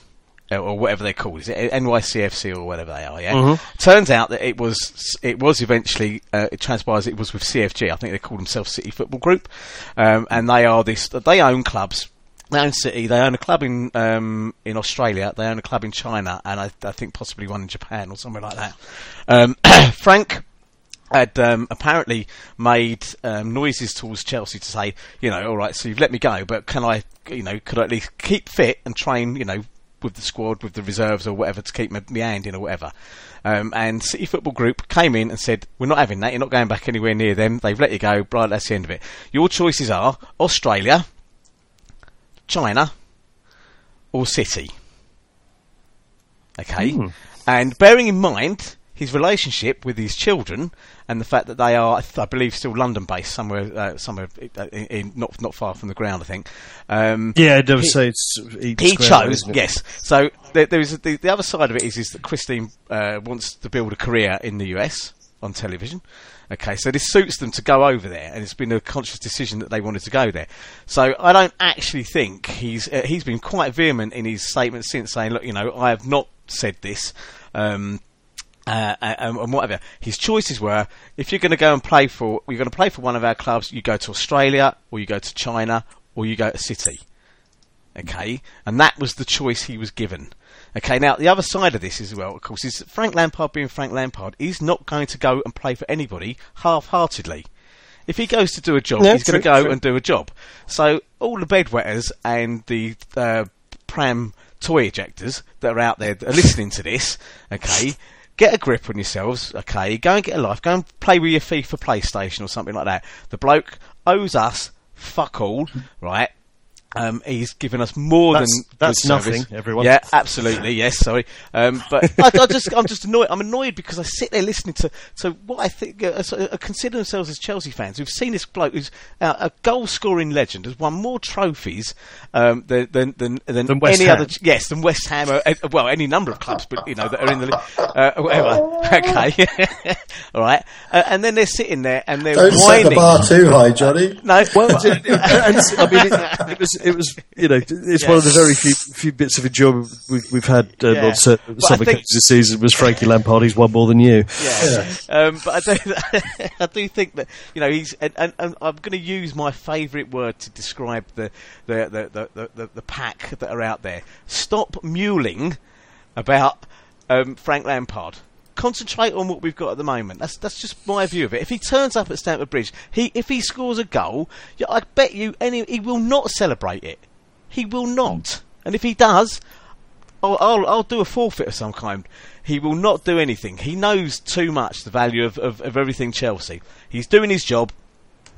uh, or whatever they're called. Is it NYCFC or whatever they are? Yeah. Mm-hmm. Turns out that it was it was eventually uh, it transpires it was with CFG. I think they call themselves City Football Group, um, and they are this. They own clubs. They own City. They own a club in um, in Australia. They own a club in China, and I, I think possibly one in Japan or somewhere like that. Um, Frank had um, apparently made um, noises towards Chelsea to say, you know, all right, so you've let me go, but can I, you know, could I at least keep fit and train, you know, with the squad, with the reserves or whatever to keep my, my hand in or whatever. Um, and City Football Group came in and said, we're not having that, you're not going back anywhere near them, they've let you go, right, that's the end of it. Your choices are Australia, China, or City. Okay? Mm. And bearing in mind his relationship with his children and the fact that they are, I believe, still London-based, somewhere, uh, somewhere uh, in, in, not not far from the ground, I think. Um, yeah, I would say it's he chose. Yes, so there, there is the, the, other side of it is is that Christine uh, wants to build a career in the US on television. Okay, so this suits them to go over there, and it's been a conscious decision that they wanted to go there. So I don't actually think he's uh, he's been quite vehement in his statement since saying, look, you know, I have not said this. Um, uh, and, and, whatever. His choices were: if you're going to go and play for, you're going to play for one of our clubs. You go to Australia, or you go to China, or you go to City. Okay, and that was the choice he was given. Okay, now the other side of this as well, of course, is Frank Lampard being Frank Lampard. He's not going to go and play for anybody half-heartedly. If he goes to do a job, he's going to go true. and do a job. So all the bedwetters and the uh, pram toy ejectors that are out there that are listening to this, okay, get a grip on yourselves, okay? Go and get a life. Go and play with your FIFA PlayStation or something like that. The bloke owes us fuck all, right? Um, he's given us more That's- than that's nothing, service. everyone. Yeah, absolutely. Yes, sorry, um, but I, I just I'm just annoyed. I'm annoyed because I sit there listening to to what I think uh, uh, consider themselves as Chelsea fans who've seen this bloke who's uh, a goal scoring legend has won more trophies um, than than than, than, Than West any Ham. other yes than West Ham or uh, well any number of clubs, but you know that are in the li- uh, whatever. Okay, all right, uh, and then they're sitting there and they're Don't set the bar too high, Johnny. No, Well, I mean, it, it was it was you know it's one of the very few few bits of enjoyment we've, we've had uh, Yeah. on certain, But I some think- occasions this season was Frankie Lampard. He's won more than you. Yeah. Um, but I do, I do think that you know he's, and, and, and I'm going to use my favourite word to describe the the, the, the, the, the the pack that are out there. Stop mewling about um, Frank Lampard. Concentrate on what we've got at the moment. That's that's just my view of it. If he turns up at Stamford Bridge, he if he scores a goal, I bet you any he will not celebrate it. He will not. And if he does, I'll, I'll, I'll do a forfeit of some kind. He will not do anything. He knows too much the value of, of, of everything Chelsea. He's doing his job.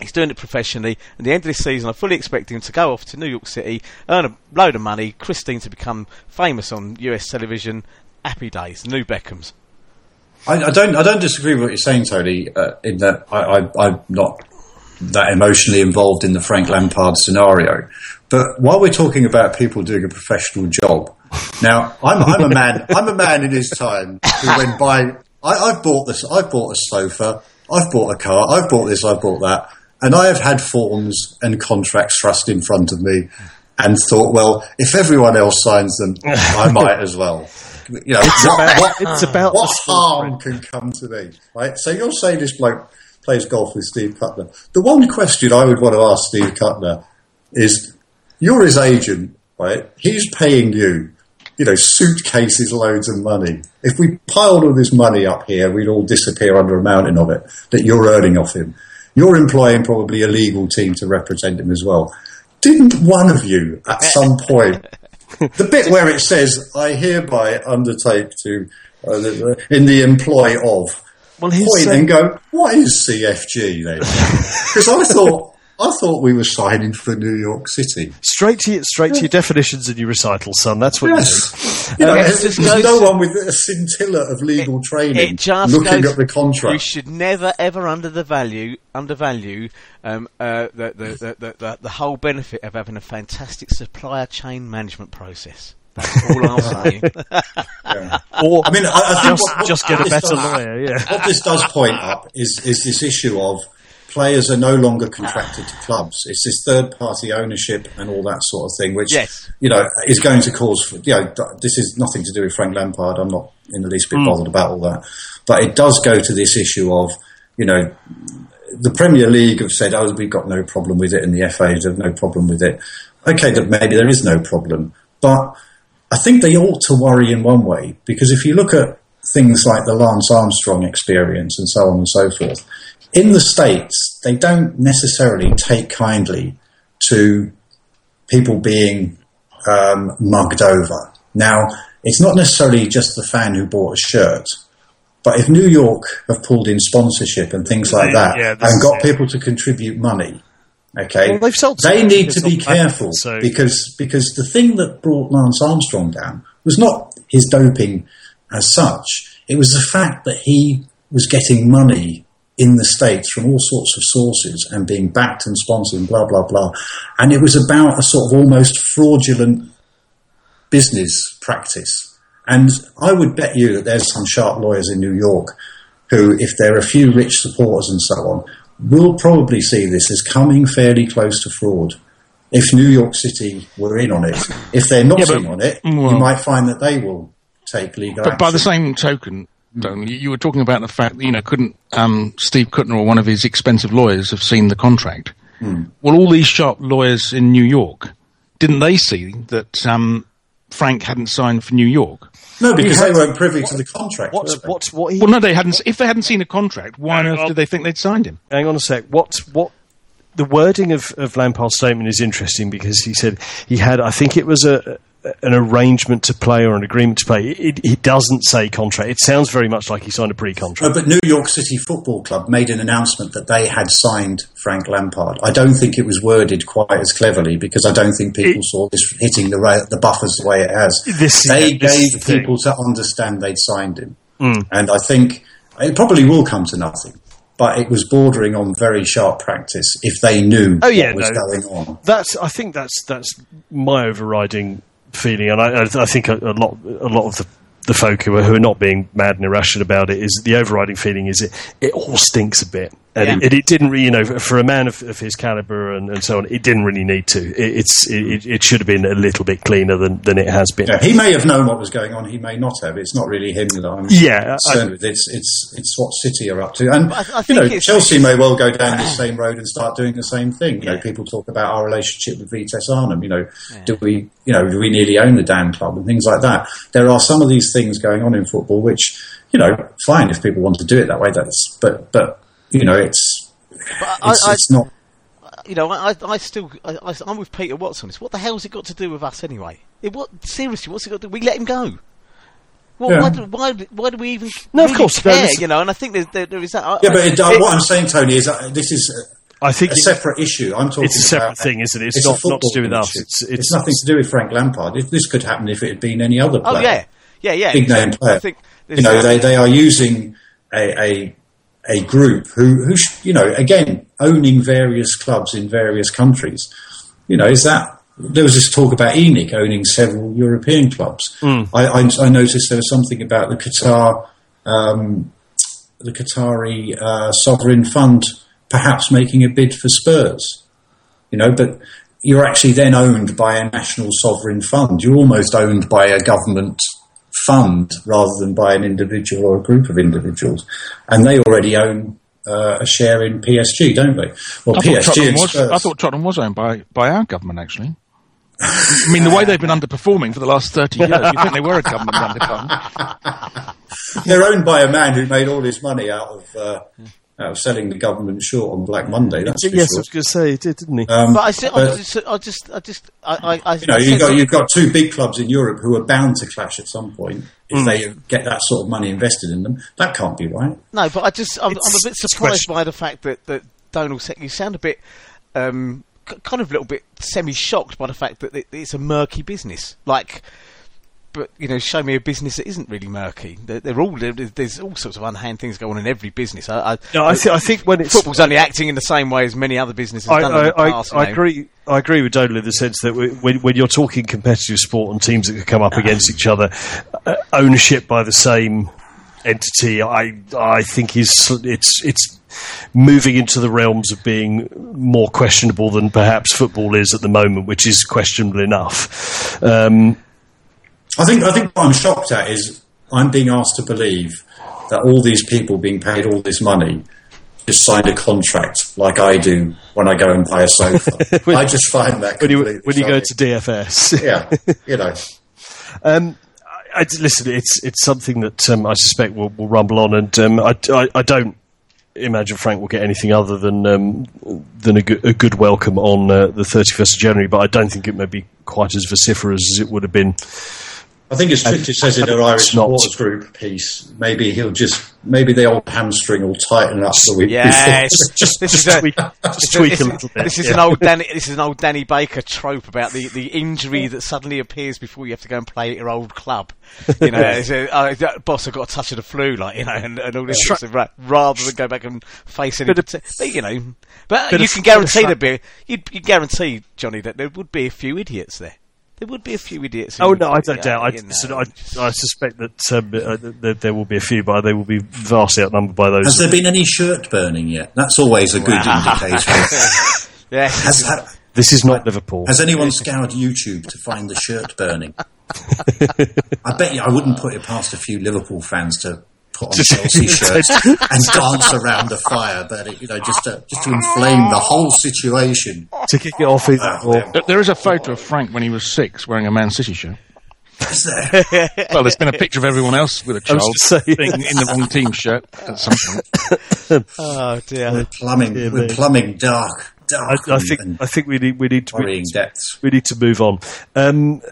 He's doing it professionally. At the end of this season, I fully expect him to go off to New York City, earn a load of money, Christine to become famous on US television. Happy days, new Beckhams. I, I don't. I don't disagree with what you're saying, Tony. Uh, in that I, I, I'm not that emotionally involved in the Frank Lampard scenario. But while we're talking about people doing a professional job, now I'm, I'm a man. I'm a man in his time who went by. I, I've bought this. I've bought a sofa. I've bought a car. I've bought this. I've bought that. And I have had forms and contracts thrust in front of me, and thought, well, if everyone else signs them, I might as well. You know, what, about- what- it's about what harm can come to me, right? So you're saying this bloke plays golf with Steve Cutler. The one question I would want to ask Steve Cutler is, you're his agent, right? He's paying you, you know, suitcases loads of money. If we piled all this money up here, we'd all disappear under a mountain of it that you're earning off him. You're employing probably a legal team to represent him as well. Didn't one of you at some point the bit where it says, "I hereby undertake to," uh, in the employ of, Well, his, point and go, "What is CFG then?" Because I thought, I thought we were signing for New York City. Straight to your, straight to your definitions and your recitals, son. That's what Yes, you know, there's, there's no one with a scintilla of legal training It looking goes, at the contract. You should never ever under the value undervalue um, uh, the, the, the, the, the whole benefit of having a fantastic supplier chain management process. That's all I'm saying. Yeah. Or I mean, I, I think just, what- what just get a better does- lawyer. Yeah. what this does point up is is this issue of players are no longer ah. contracted to clubs. It's this third party ownership and all that sort of thing, which Yes. you know is going to cause. You know, this is nothing to do with Frank Lampard. I'm not in the least bit hmm. bothered about all that, but it does go to this issue of you know. The Premier League have said, "Oh, we've got no problem with it," and the FA have no problem with it. Okay, that maybe there is no problem, but I think they ought to worry in one way because if you look at things like the Lance Armstrong experience and so on and so forth, in the States, they don't necessarily take kindly to people being um, mugged over. Now, it's not necessarily just the fan who bought a shirt, but if New York have pulled in sponsorship and things like that Yeah, and got it. people to contribute money, okay, Well, they've sold they need to be careful Blackpool, so- because because the thing that brought Lance Armstrong down was not his doping as such. It was the fact that he was getting money in the States from all sorts of sources and being backed and sponsored and blah, blah, blah. And it was about a sort of almost fraudulent business practice. And I would bet you that there's some sharp lawyers in New York who, if there are a few rich supporters and so on, will probably see this as coming fairly close to fraud. If New York City were in on it, if they're not Yeah, but- in on it, well- you might find that they will take legal But by the same token, Don, you, you were talking about the fact that, you know, couldn't um, Steve Kutner or one of his expensive lawyers have seen the contract? Well, all these sharp lawyers in New York, didn't they see that um, Frank hadn't signed for New York? no, because He they weren't privy to the contract. What's were they? what's what he? Well, no, they hadn't. If they hadn't seen a contract, why on earth did they think they'd signed him? Hang on a sec. What what the wording of, of Lampard's statement is interesting because he said he had I think it was a an arrangement to play or an agreement to play. It, it doesn't say contract. It sounds very much like he signed a pre-contract. No, but New York City Football Club made an announcement that they had signed Frank Lampard. I don't think it was worded quite as cleverly because I don't think people It- saw this hitting the ra- the buffers the way it has. This- they yeah, this gave the people to understand they'd signed him, mm. and I think it probably will come to nothing. But it was bordering on very sharp practice if they knew Oh, yeah, what was no. going on. That's. I think that's that's my overriding feeling, and I, I, think a, a lot a lot of the. The folk who are, who are not being mad and irrational about it is the overriding feeling is it, it all stinks a bit and, Yeah. it, it didn't really you know for a man of, of his caliber and, and so on it didn't really need to it, it's it, it should have been a little bit cleaner than, than it has been Yeah, he may have known what was going on. He may not have. It's not really him that I'm Yeah, I- concerned with. It's it's it's what City are up to, and I- I you know Chelsea may well go down the same road and start doing the same thing. You know, people talk about our relationship with Vitesse Arnhem. You know, do we you know do we nearly own the damn club and things like that? There are some of these things going on in football, which you know, fine if people want to do it that way. That's but but you know, it's But I, it's, I, it's not. you know, I, I- I still, I, I, I'm with Peter Watson. It's what the hell's it got to do with us anyway? It, what seriously? What's it got to do? We let him go. Well, Yeah. why, do, why, why do we even No, of course, no, care? listen- you know, and I think there's, there, there is that. Yeah, I- but it, uh, it- what I'm saying, Tony, is that this is I think a separate issue. I'm talking. it's a separate about- thing isn't it it's, a not, not to do with football us it's, It's, it's, nothing to do with Frank Lampard. If this could happen if it had been any other player. oh yeah, yeah, yeah. big name player. I think you know, they, they are using a, a a group who who sh- you know again owning various clubs in various countries. You know, is that there was this talk about ENIC owning several European clubs. Hmm. I, I, I noticed there was something about the Qatar. Um, the Qatari uh, sovereign fund perhaps making a bid for Spurs, you know, but you're actually then owned by a national sovereign fund. You're almost owned by a government fund rather than by an individual or a group of individuals. And they already own uh, a share in PSG, don't they? Well, I PSG was, I thought Tottenham was owned by, by our government, actually. I mean, the way they've been underperforming for the last 30 years, you think they were a government underperforming. They're owned by a man who made all his money out of uh, out of selling the government short on Black Monday. That's for yes I was going to say he did didn't he Um, but I, still, I just, I just, I just, I, I, I you know, you've got you've got two big clubs in Europe who are bound to clash at some point if Hmm. they get that sort of money invested in them. That can't be right. No, but I just I'm, I'm a bit surprised by the fact that that Donald said you sound a bit um, k- kind of a little bit semi-shocked by the fact that it, it's a murky business. Like, but you know, show me a business that isn't really murky. They're, they're all there- there's all sorts of unhand things going on in every business. I, I, no, I, th- I think when it's football's only acting in the same way as many other businesses I, done in I, the past. I agree. I agree with Donald in the sense that when, when you're talking competitive sport and teams that could come up against each other, uh, ownership by the same entity, I I think is it's it's moving into the realms of being more questionable than perhaps football is at the moment, which is questionable enough. Um, I think I think what I'm shocked at is I'm being asked to believe that all these people being paid all this money just signed a contract like I do when I go and buy a sofa. I just find that when you when you go to DFS, yeah, you know. Um, I, I- listen, it's it's something that um, I suspect will, will rumble on, and um, I, I, I don't imagine Frank will get anything other than um, than a good, a good welcome on uh, the 31st of January. But I don't think it may be quite as vociferous as it would have been. I think as Trichy says in her Irish not- Supporters Group piece, maybe he'll just maybe the old hamstring will tighten up the week Yes, before. Just, This just is a- tweak, This just is- tweak this a little bit. This is yeah. an old Danny. This is an old Danny Baker trope about the, the injury that suddenly appears before you have to go and play at your old club. You know, it's a, oh, that boss, I got a touch of the flu, like you know, and, and all this sort of ra- rather than go back and face any. Of- but, you know, but you can guarantee fun. there be you you guarantee Johnny that there would be a few idiots there. There would be a few idiots. Oh no, I don't doubt. I, know, so I, I suspect that um, uh, there, there will be a few, but they will be vastly outnumbered by those. Has there been any shirt burning yet? That's always a good indicator. yeah, Has, ha- This is not Liverpool. has anyone scoured YouTube to find the shirt burning? I bet you I wouldn't put it past a few Liverpool fans to put on a Chelsea shirts and dance around the fire, but it, you know, just to, just to inflame the whole situation. to kick it off, either, or. There- There is a photo of Frank when he was six wearing a Man City shirt. There? Well, there's been a picture of everyone else with a child gonna say, being in the wrong team shirt at some point. oh dear. We're plumbing. Yeah, we're plumbing dark, dark, I, I think I think we need we need to worrying depths. we need to move on. Um,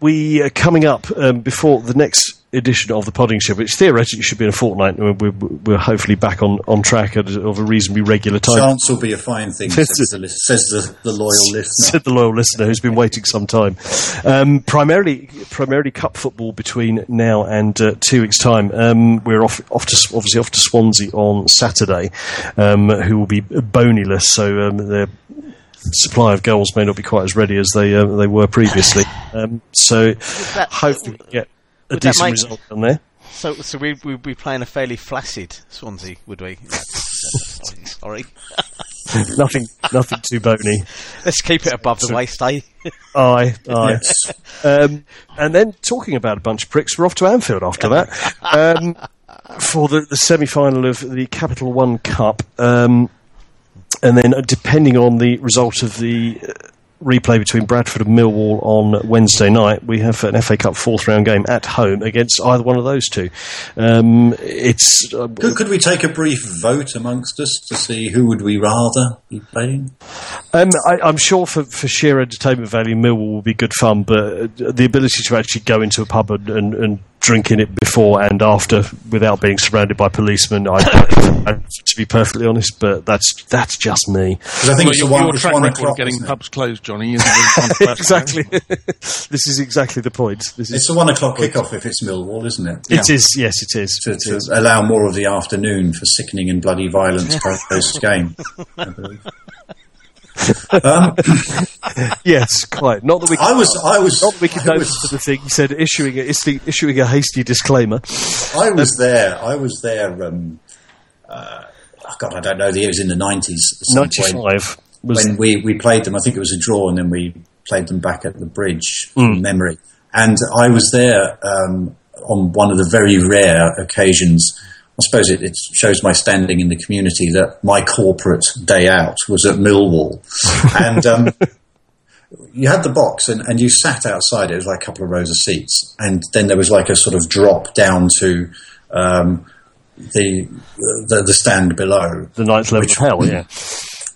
we are coming up um, before the next edition of the Podding Show, which theoretically should be in a fortnight. We're, we're, we're hopefully back on, on track at, of a reasonably regular time. Chance will be a fine thing, says, the, lis- says the, the loyal listener. Said the loyal listener who's been waiting some time. Um, primarily, primarily cup football between now and uh, two weeks' time. Um, we're off, off to obviously off to Swansea on Saturday, um, who will be bonyless. So um, their supply of goals may not be quite as ready as they uh, they were previously. Um, so hopefully we get a would decent make- result on there. So, so we we'd be playing a fairly flaccid Swansea, would we? sorry, sorry. nothing, nothing too bony. Let's keep it above the waist, eh? Aye, aye. Um, and then talking about a bunch of pricks, we're off to Anfield after that um, for the, the semi-final of the Capital One Cup. Um, and then, uh, depending on the result of the uh, replay between Bradford and Millwall on Wednesday night, we have an FA Cup fourth round game at home against either one of those two. Um, it's uh, Could, could we take a brief vote amongst us to see who would we rather be playing? Um, I, I'm sure for, for sheer entertainment value, Millwall will be good fun, but the ability to actually go into a pub and, and, and drink in it before and after without being surrounded by policemen, I, I, to be perfectly honest, but that's that's just me. Because I think Well, it's your, one, your track one record of o'clock. getting isn't pubs closed, Johnny, isn't it? exactly. this is exactly the point. This is, It's a one o'clock kickoff if it's Millwall, isn't it? It is, yes, it is. To, to is. allow more of the afternoon for sickening and bloody violence post game. Um, Yes, quite. Not that we. I was, I was, not that we could I go was, the thing. He said issuing a, issuing a hasty disclaimer. I was there. I was there. Um, uh, oh God, I don't know. The year was in the nineties. Ninety-five was when we, we played them. I think it was a draw, and then we played them back at the bridge from memory. And I was there um, on one of the very rare occasions. I suppose it, it shows my standing in the community that my corporate day out was at Millwall, and um, you had the box and, and you sat outside. It was like a couple of rows of seats, and then there was like a sort of drop down to um, the, the the stand below. the ninth level of hell. Yeah.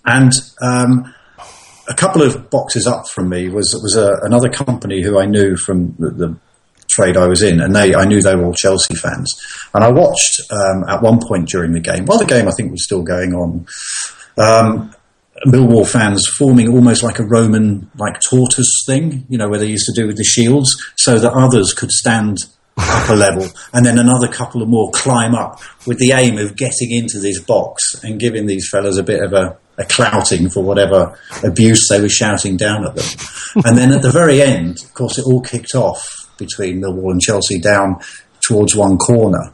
And um, a couple of boxes up from me was was a, another company who I knew from the, the trade I was in, and they I knew they were all Chelsea fans. And I watched um, at one point during the game, while the game I think was still going on, um, Millwall fans forming almost like a Roman like tortoise thing, you know, where they used to do with the shields, so that others could stand up a level, and then another couple of more climb up with the aim of getting into this box and giving these fellas a bit of a, a clouting for whatever abuse they were shouting down at them. and then at the very end, of course, it all kicked off between Millwall and Chelsea down towards one corner,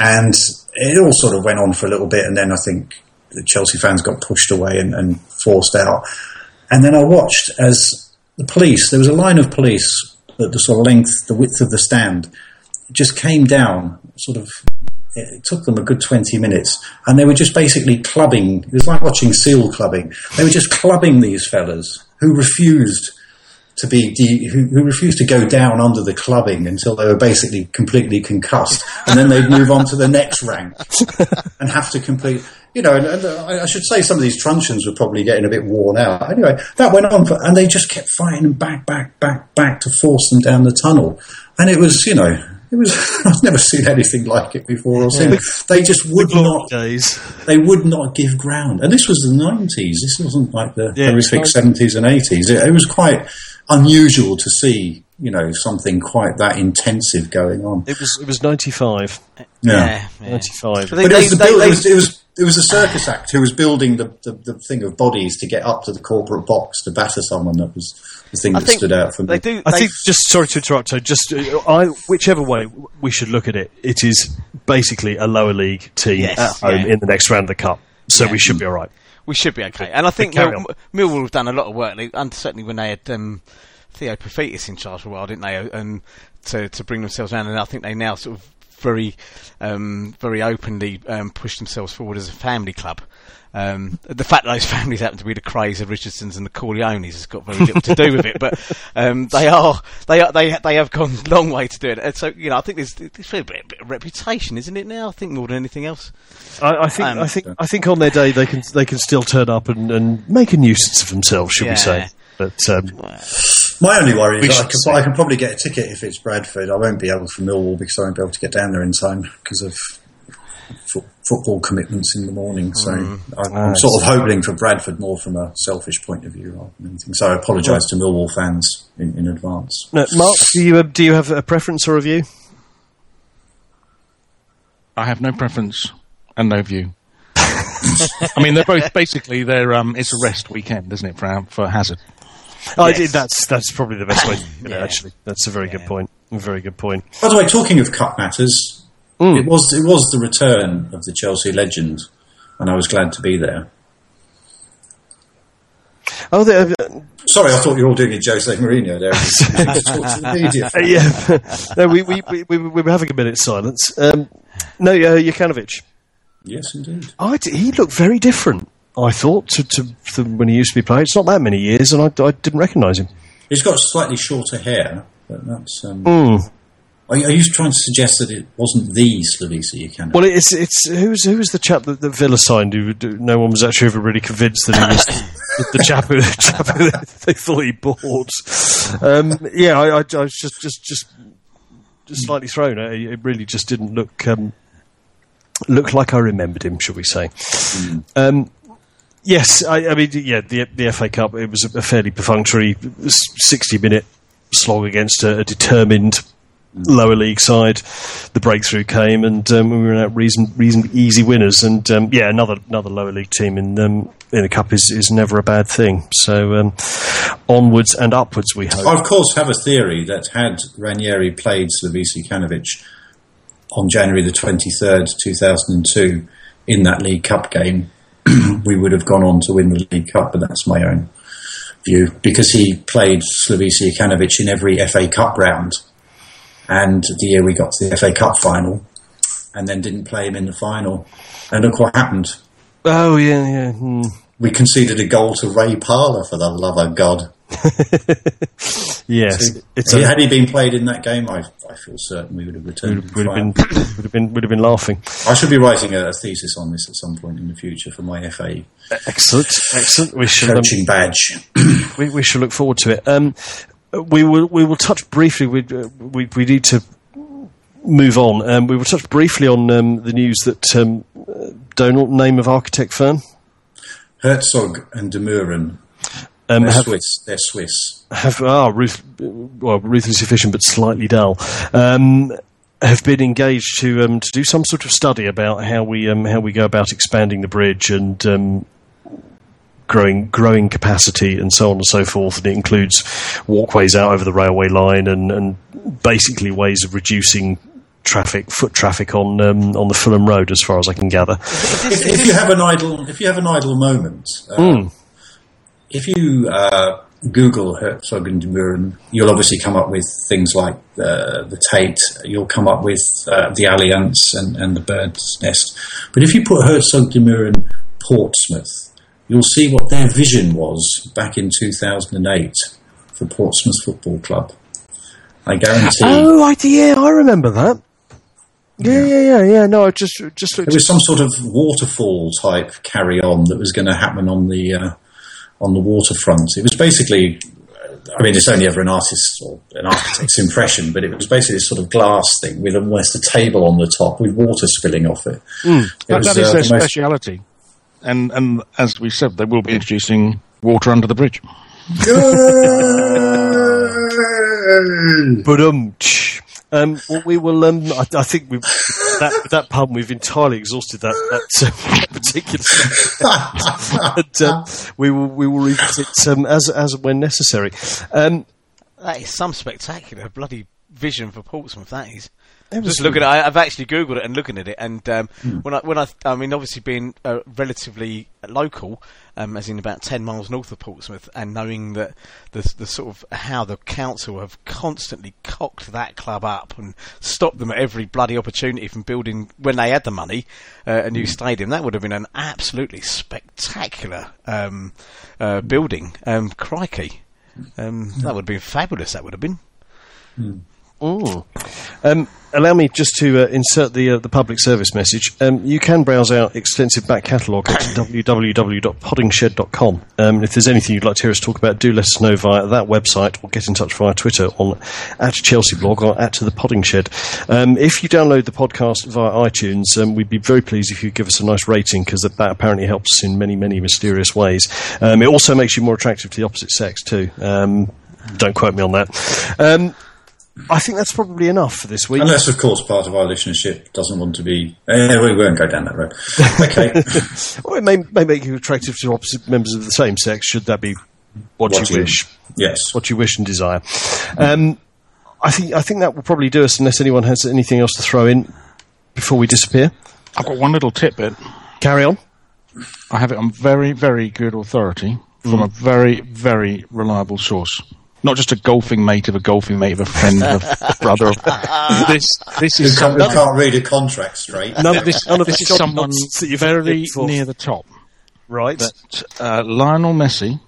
and it all sort of went on for a little bit, and then I think the Chelsea fans got pushed away and, and forced out. And then I watched as the police, there was a line of police at the sort of length, the width of the stand, just came down, sort of, it took them a good 20 minutes, and they were just basically clubbing, it was like watching seal clubbing. They were just clubbing these fellas who refused to be de- who, who refused to go down under the clubbing until they were basically completely concussed, and then they'd move on to the next rank and have to complete. You know, and, and I should say some of these truncheons were probably getting a bit worn out. Anyway, that went on, for, and they just kept fighting them back, back, back, back to force them down the tunnel. And it was, you know, it was. I've never seen anything like it before or since. They just would not days. they would not give ground. And this was the 90s. This wasn't like the Yeah, horrific 70s and 80s. It, it was quite unusual to see, you know, something quite that intensive going on. It was it was ninety five. Yeah, yeah. Ninety five. But they- it was, the they- build, they- it, was, it was it was a circus act who was building the, the, the thing of bodies to get up to the corporate box to batter someone. That was the thing I that stood out for me. they do. I think just sorry to interrupt. So just uh, I, whichever way we should look at it, it is basically a lower league team Yes, at home yeah. in the next round of the cup. So Yeah. we should be all right. We should be okay. And I think Mill, Millwall have done a lot of work, and certainly when they had um, Theo Paphitis in charge for a while, didn't they? And to to bring themselves around, and I think they now sort of very um, very openly um, push themselves forward as a family club. Um, the fact that those families happen to be the Krays, the Richardsons, and the Corleones has got very little to do with it, but um, they are they are they they have gone a long way to do it. And so you know, I think there's, there's a bit, bit of reputation, isn't it? Now, I think more than anything else. I, I think Um, I think I think on their day they can they can still turn up and, and make a nuisance of themselves, should Yeah. we say? But um, My only worry is I can. I can probably get a ticket if it's Bradford. I won't be able for Millwall because I won't be able to get down there in time because of fo- football commitments in the morning. So I'm, I'm Ah, sort of hoping for Bradford more from a selfish point of view rather than anything. So I apologise to Millwall fans in, in advance. No, Mark, do you uh, do you have a preference or a view? I have no preference and no view. I mean, they're both basically they're um, it's a rest weekend, isn't it, for for Hazard? I Yes. did. That's that's probably the best way. To put it, Yeah. Actually, that's a very good point. A very good point. By the way, talking of cup matters, Mm. it was it was the return of the Chelsea legend, and I was glad to be there. Oh, the, uh, Sorry, I thought you were all doing a Jose Mourinho there. to talk to the yeah. no, we, we, we, we, we were having a minute's silence. Um, no, uh, Jokanovic. Yes, indeed. I d- he looked very different. I thought to, to, to when he used to be playing. It's not that many years, and I, I didn't recognise him. He's got slightly shorter hair, but that's. Um, Mm. Are, you- are you trying to suggest that it wasn't the Slavisa you can? Well, it's it's who was who was the chap that, that Villa signed? Who who- no one was actually ever really convinced that he was the, the chap who, the chap who they thought he bought. Um, yeah, I, I, I was just just just just slightly thrown. It, it really just didn't look um, look like I remembered him, shall we say? Um, yes, I, I mean, yeah, the the FA Cup. It was a, a fairly perfunctory sixty minute slog against a, a determined lower league side. The breakthrough came, and um, we were out reason, reason easy winners. And um, yeah, another another lower league team in um, in a cup is, is never a bad thing. So um, onwards and upwards, we hope. I, of course, have a theory that had Ranieri played Slavisa Jokanovic on January the 23rd, 2002, in that League Cup game, we would have gone on to win the League Cup, but that's my own view. Because he played Slavisa Jokanovic in every FA Cup round, and the year we got to the FA Cup final, and then didn't play him in the final. And look what happened. Oh yeah, yeah. Hmm. We conceded a goal to Ray Parlour, for the love of God. Yes, it's So had he been played in that game, I, I feel certain we would have returned. Would, would have been would have been would have been laughing. I should be writing a, a thesis on this at some point in the future for my FA Excellent, excellent. We shall um, coaching badge. we, we shall look forward to it. Um, we will we will touch briefly. We uh, we, we need to move on. Um, we will touch briefly on um, the news that um, Donald, name of architect firm, Herzog and de Meuron, um, they're have Swiss. They're Swiss. have ah, ruth, well, ruthlessly efficient but slightly dull. Um, have been engaged to um, to do some sort of study about how we um, how we go about expanding the bridge and um, growing growing capacity and so on and so forth. And it includes walkways out over the railway line and, and basically ways of reducing traffic foot traffic on um, on the Fulham Road, as far as I can gather. If, if you have an idle, if you have an idle moment, uh, if you uh, Google Herzog and de Meuron, you'll obviously come up with things like uh, the Tate. You'll come up with uh, the Allianz and, and the Bird's Nest. But if you put Herzog de Meuron Portsmouth, you'll see what their vision was back in 2008 for Portsmouth Football Club. I guarantee. Oh, I, yeah, I remember that. Yeah, yeah, yeah, yeah. No, I just just. It was some sort of waterfall type carry on that was going to happen on the uh, on the waterfront. It was basically, I mean, it's only ever an artist's or an architect's impression, but it was basically this sort of glass thing with almost a table on the top with water spilling off it. It That, was, that is uh, their the most- speciality. And and as we said, they will be introducing water under the bridge. But um, um, well, we will. Um, I, I think we've that that pun we've entirely exhausted that that uh, particular. subject. and, um, we will we will revisit um, as as when necessary. Um, That is some spectacular bloody vision for Portsmouth. That is. Just looking at, I, I've actually googled it and looking at it, and um, when I when I I mean obviously being uh, relatively local, um, as in about ten miles north of Portsmouth, and knowing that the the sort of how the council have constantly cocked that club up and stopped them at every bloody opportunity from building when they had the money uh, a new stadium, that would have been an absolutely spectacular um, uh, building. Um, crikey, um, that would have been fabulous. That would have been. Mm. Um, allow me just to uh, insert the uh, the public service message. Um, you can browse our extensive back catalogue at www.poddingshed.com. Um, if there's anything you'd like to hear us talk about, do let us know via that website or get in touch via Twitter on at Chelsea Blog or at the Podding Shed. Um, if you download the podcast via iTunes, um, we'd be very pleased if you give us a nice rating because that, that apparently helps in many many mysterious ways. Um, it also makes you more attractive to the opposite sex too. Um, don't quote me on that. I think that's probably enough for this week. Unless, of course, part of our listenership doesn't want to be. Eh, we won't go down that road. Okay. Well, it may, may make you attractive to opposite members of the same sex, should that be what, What you you- wish, yes. what you wish and desire. Um, I think I think that will probably do us, unless anyone has anything else to throw in before we disappear. I've got one little tidbit. Carry on. I have it on very, very good authority from a very, very reliable source. Not just a golfing mate of a golfing mate of a friend of a brother. Of, this, this Who is can't, who can't read a contract straight. None of this, none of this the is someone that you've very near the top. right. That uh, Lionel Messi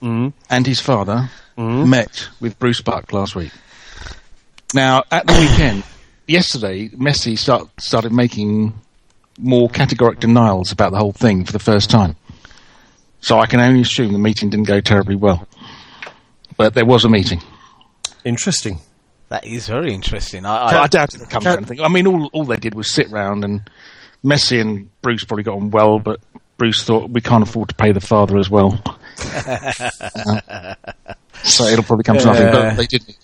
and his father met with Bruce Buck last week. Now, at the weekend, yesterday, Messi start, started making more categoric denials about the whole thing for the first time. So I can only assume the meeting didn't go terribly well. But there was a meeting. Interesting. That is very interesting. I, I, I, I doubt it'll come to anything. I mean, all, all they did was sit round and Messi and Bruce probably got on well, but Bruce thought we can't afford to pay the father as well. Uh, so it'll probably come to nothing, but they didn't.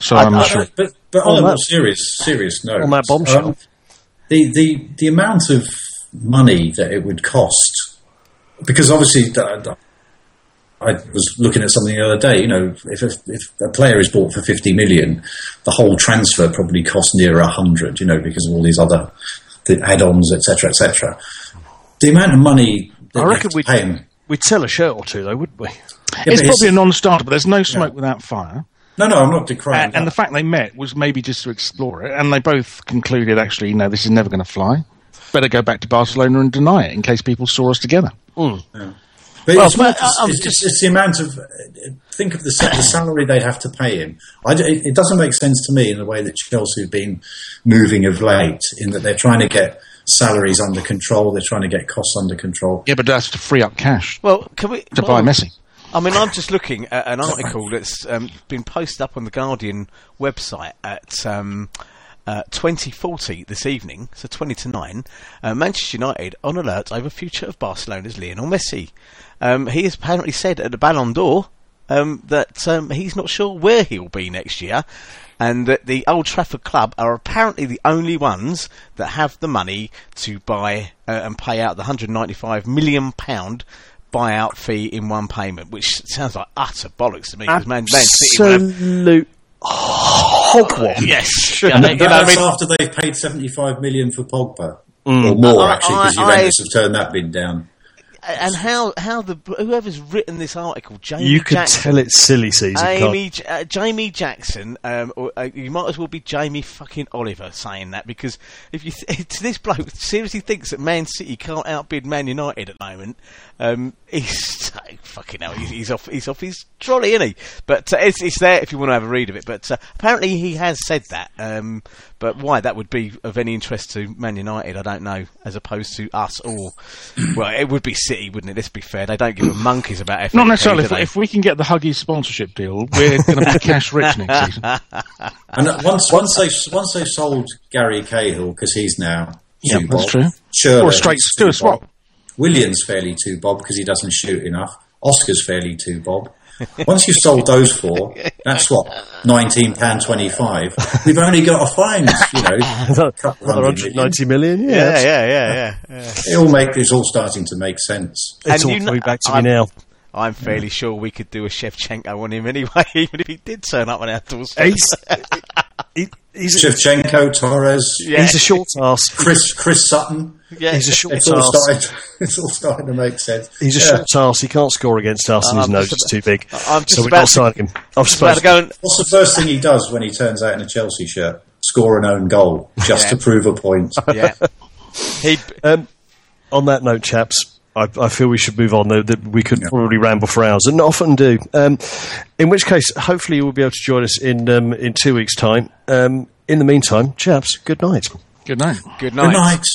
So I'm not sure. But, but On on, a more that- serious, serious note, on that bombshell. um, the, the the amount of money that it would cost, because obviously, th- th- I was looking at something the other day. You know, if a, if a player is bought for fifty million, the whole transfer probably costs near a hundred. You know, because of all these other the add-ons, etc., etc. The amount of money that I reckon we'd- pay him. We'd sell a shirt or two, though, wouldn't we? Yeah, It's but probably a non-starter, but there's no smoke without fire. no, no, I'm not decrying. And, and the fact they met was maybe just to explore it, and they both concluded, actually, no, this is never going to fly. Better go back to Barcelona and deny it in case people saw us together. Hmm. But Well, it's, but, not- uh, it's, just- it's, it's the amount of. uh, Think of the, the salary they'd have to pay him. I d it, it doesn't make sense to me in the way that Chelsea have been moving of late, in that they're trying to get salaries under control, they're trying to get costs under control. Yeah, but that's to free up cash well, can we to well, buy Messi. I mean, I'm just looking at an article that's um, been posted up on the Guardian website at um, uh, 2040 this evening, so 20 to 9. Uh, Manchester United on alert over future of Barcelona's Lionel Messi. Um, he has apparently said at the Ballon d'Or um, that um, he's not sure where he'll be next year. And that the Old Trafford club are apparently the only ones that have the money to buy uh, and pay out the 195 million pound buyout fee in one payment, which sounds like utter bollocks to me. 'cause Man, Man City have- Absolute hogwash. yes, Yeah, Yeah, that- you know, I mean, after they've paid 75 million for Pogba. Or more, I- actually, I- because I- Juventus have turned that bid down. and how how the whoever's written this article, Jamie You could Jackson, tell it's silly season. Amy, uh, Jamie Jackson, um, or, uh, you might as well be Jamie fucking Oliver saying that because if you th- this bloke seriously thinks that Man City can't outbid Man United at the moment, um, he's fucking hell, he's, he's off he's off his trolley, isn't he? But uh, it's it's there if you want to have a read of it. But uh, apparently he has said that. Um, but why that would be of any interest to Man United, I don't know, as opposed to us or well, it would be City, wouldn't it? Let's be fair, they don't give a monkeys about FA, Not necessarily. If, if we can get the Huggies sponsorship deal, we're going to be cash rich next season. And uh, once, once, they, once they've sold Gary Cahill, because he's now Yeah, that's bob. true. Schürrle Or a straight is do a two swap. Bob. Willian's fairly two bob because he doesn't shoot enough. Oscar's fairly two bob. Once you've sold those four, that's what nineteen pound twenty five. We've only got to find you know Another a couple another hundred million. 190 million. Yeah, yeah, yeah, yeah, yeah, yeah. It all make it's all starting to make sense. It's And all coming back to I'm- me now. I'm fairly sure we could do a Shevchenko on him anyway, even if he did turn up on our doorstep. He's, he, he's, a, Shevchenko, Torres, Yeah. he's a short ass. Chris Chris Sutton. yeah. He's a short It's all ass. starting. It's all starting to make sense. He's a Yeah. short ass. He can't score against us, and his I'm nose is too big. I'm just so we're about not to- signing him. I'm About to go and, What's the first thing he does when he turns out in a Chelsea shirt? Score an own goal just Yeah. to prove a point. yeah. He, Um, on that note, chaps, I, I, feel we should move on. That we could yeah. probably ramble for hours, and often do. Um, in which case, hopefully, you will be able to join us in um, in two weeks' time. Um, in the meantime, chaps, good night. Good night. Good night. Good night.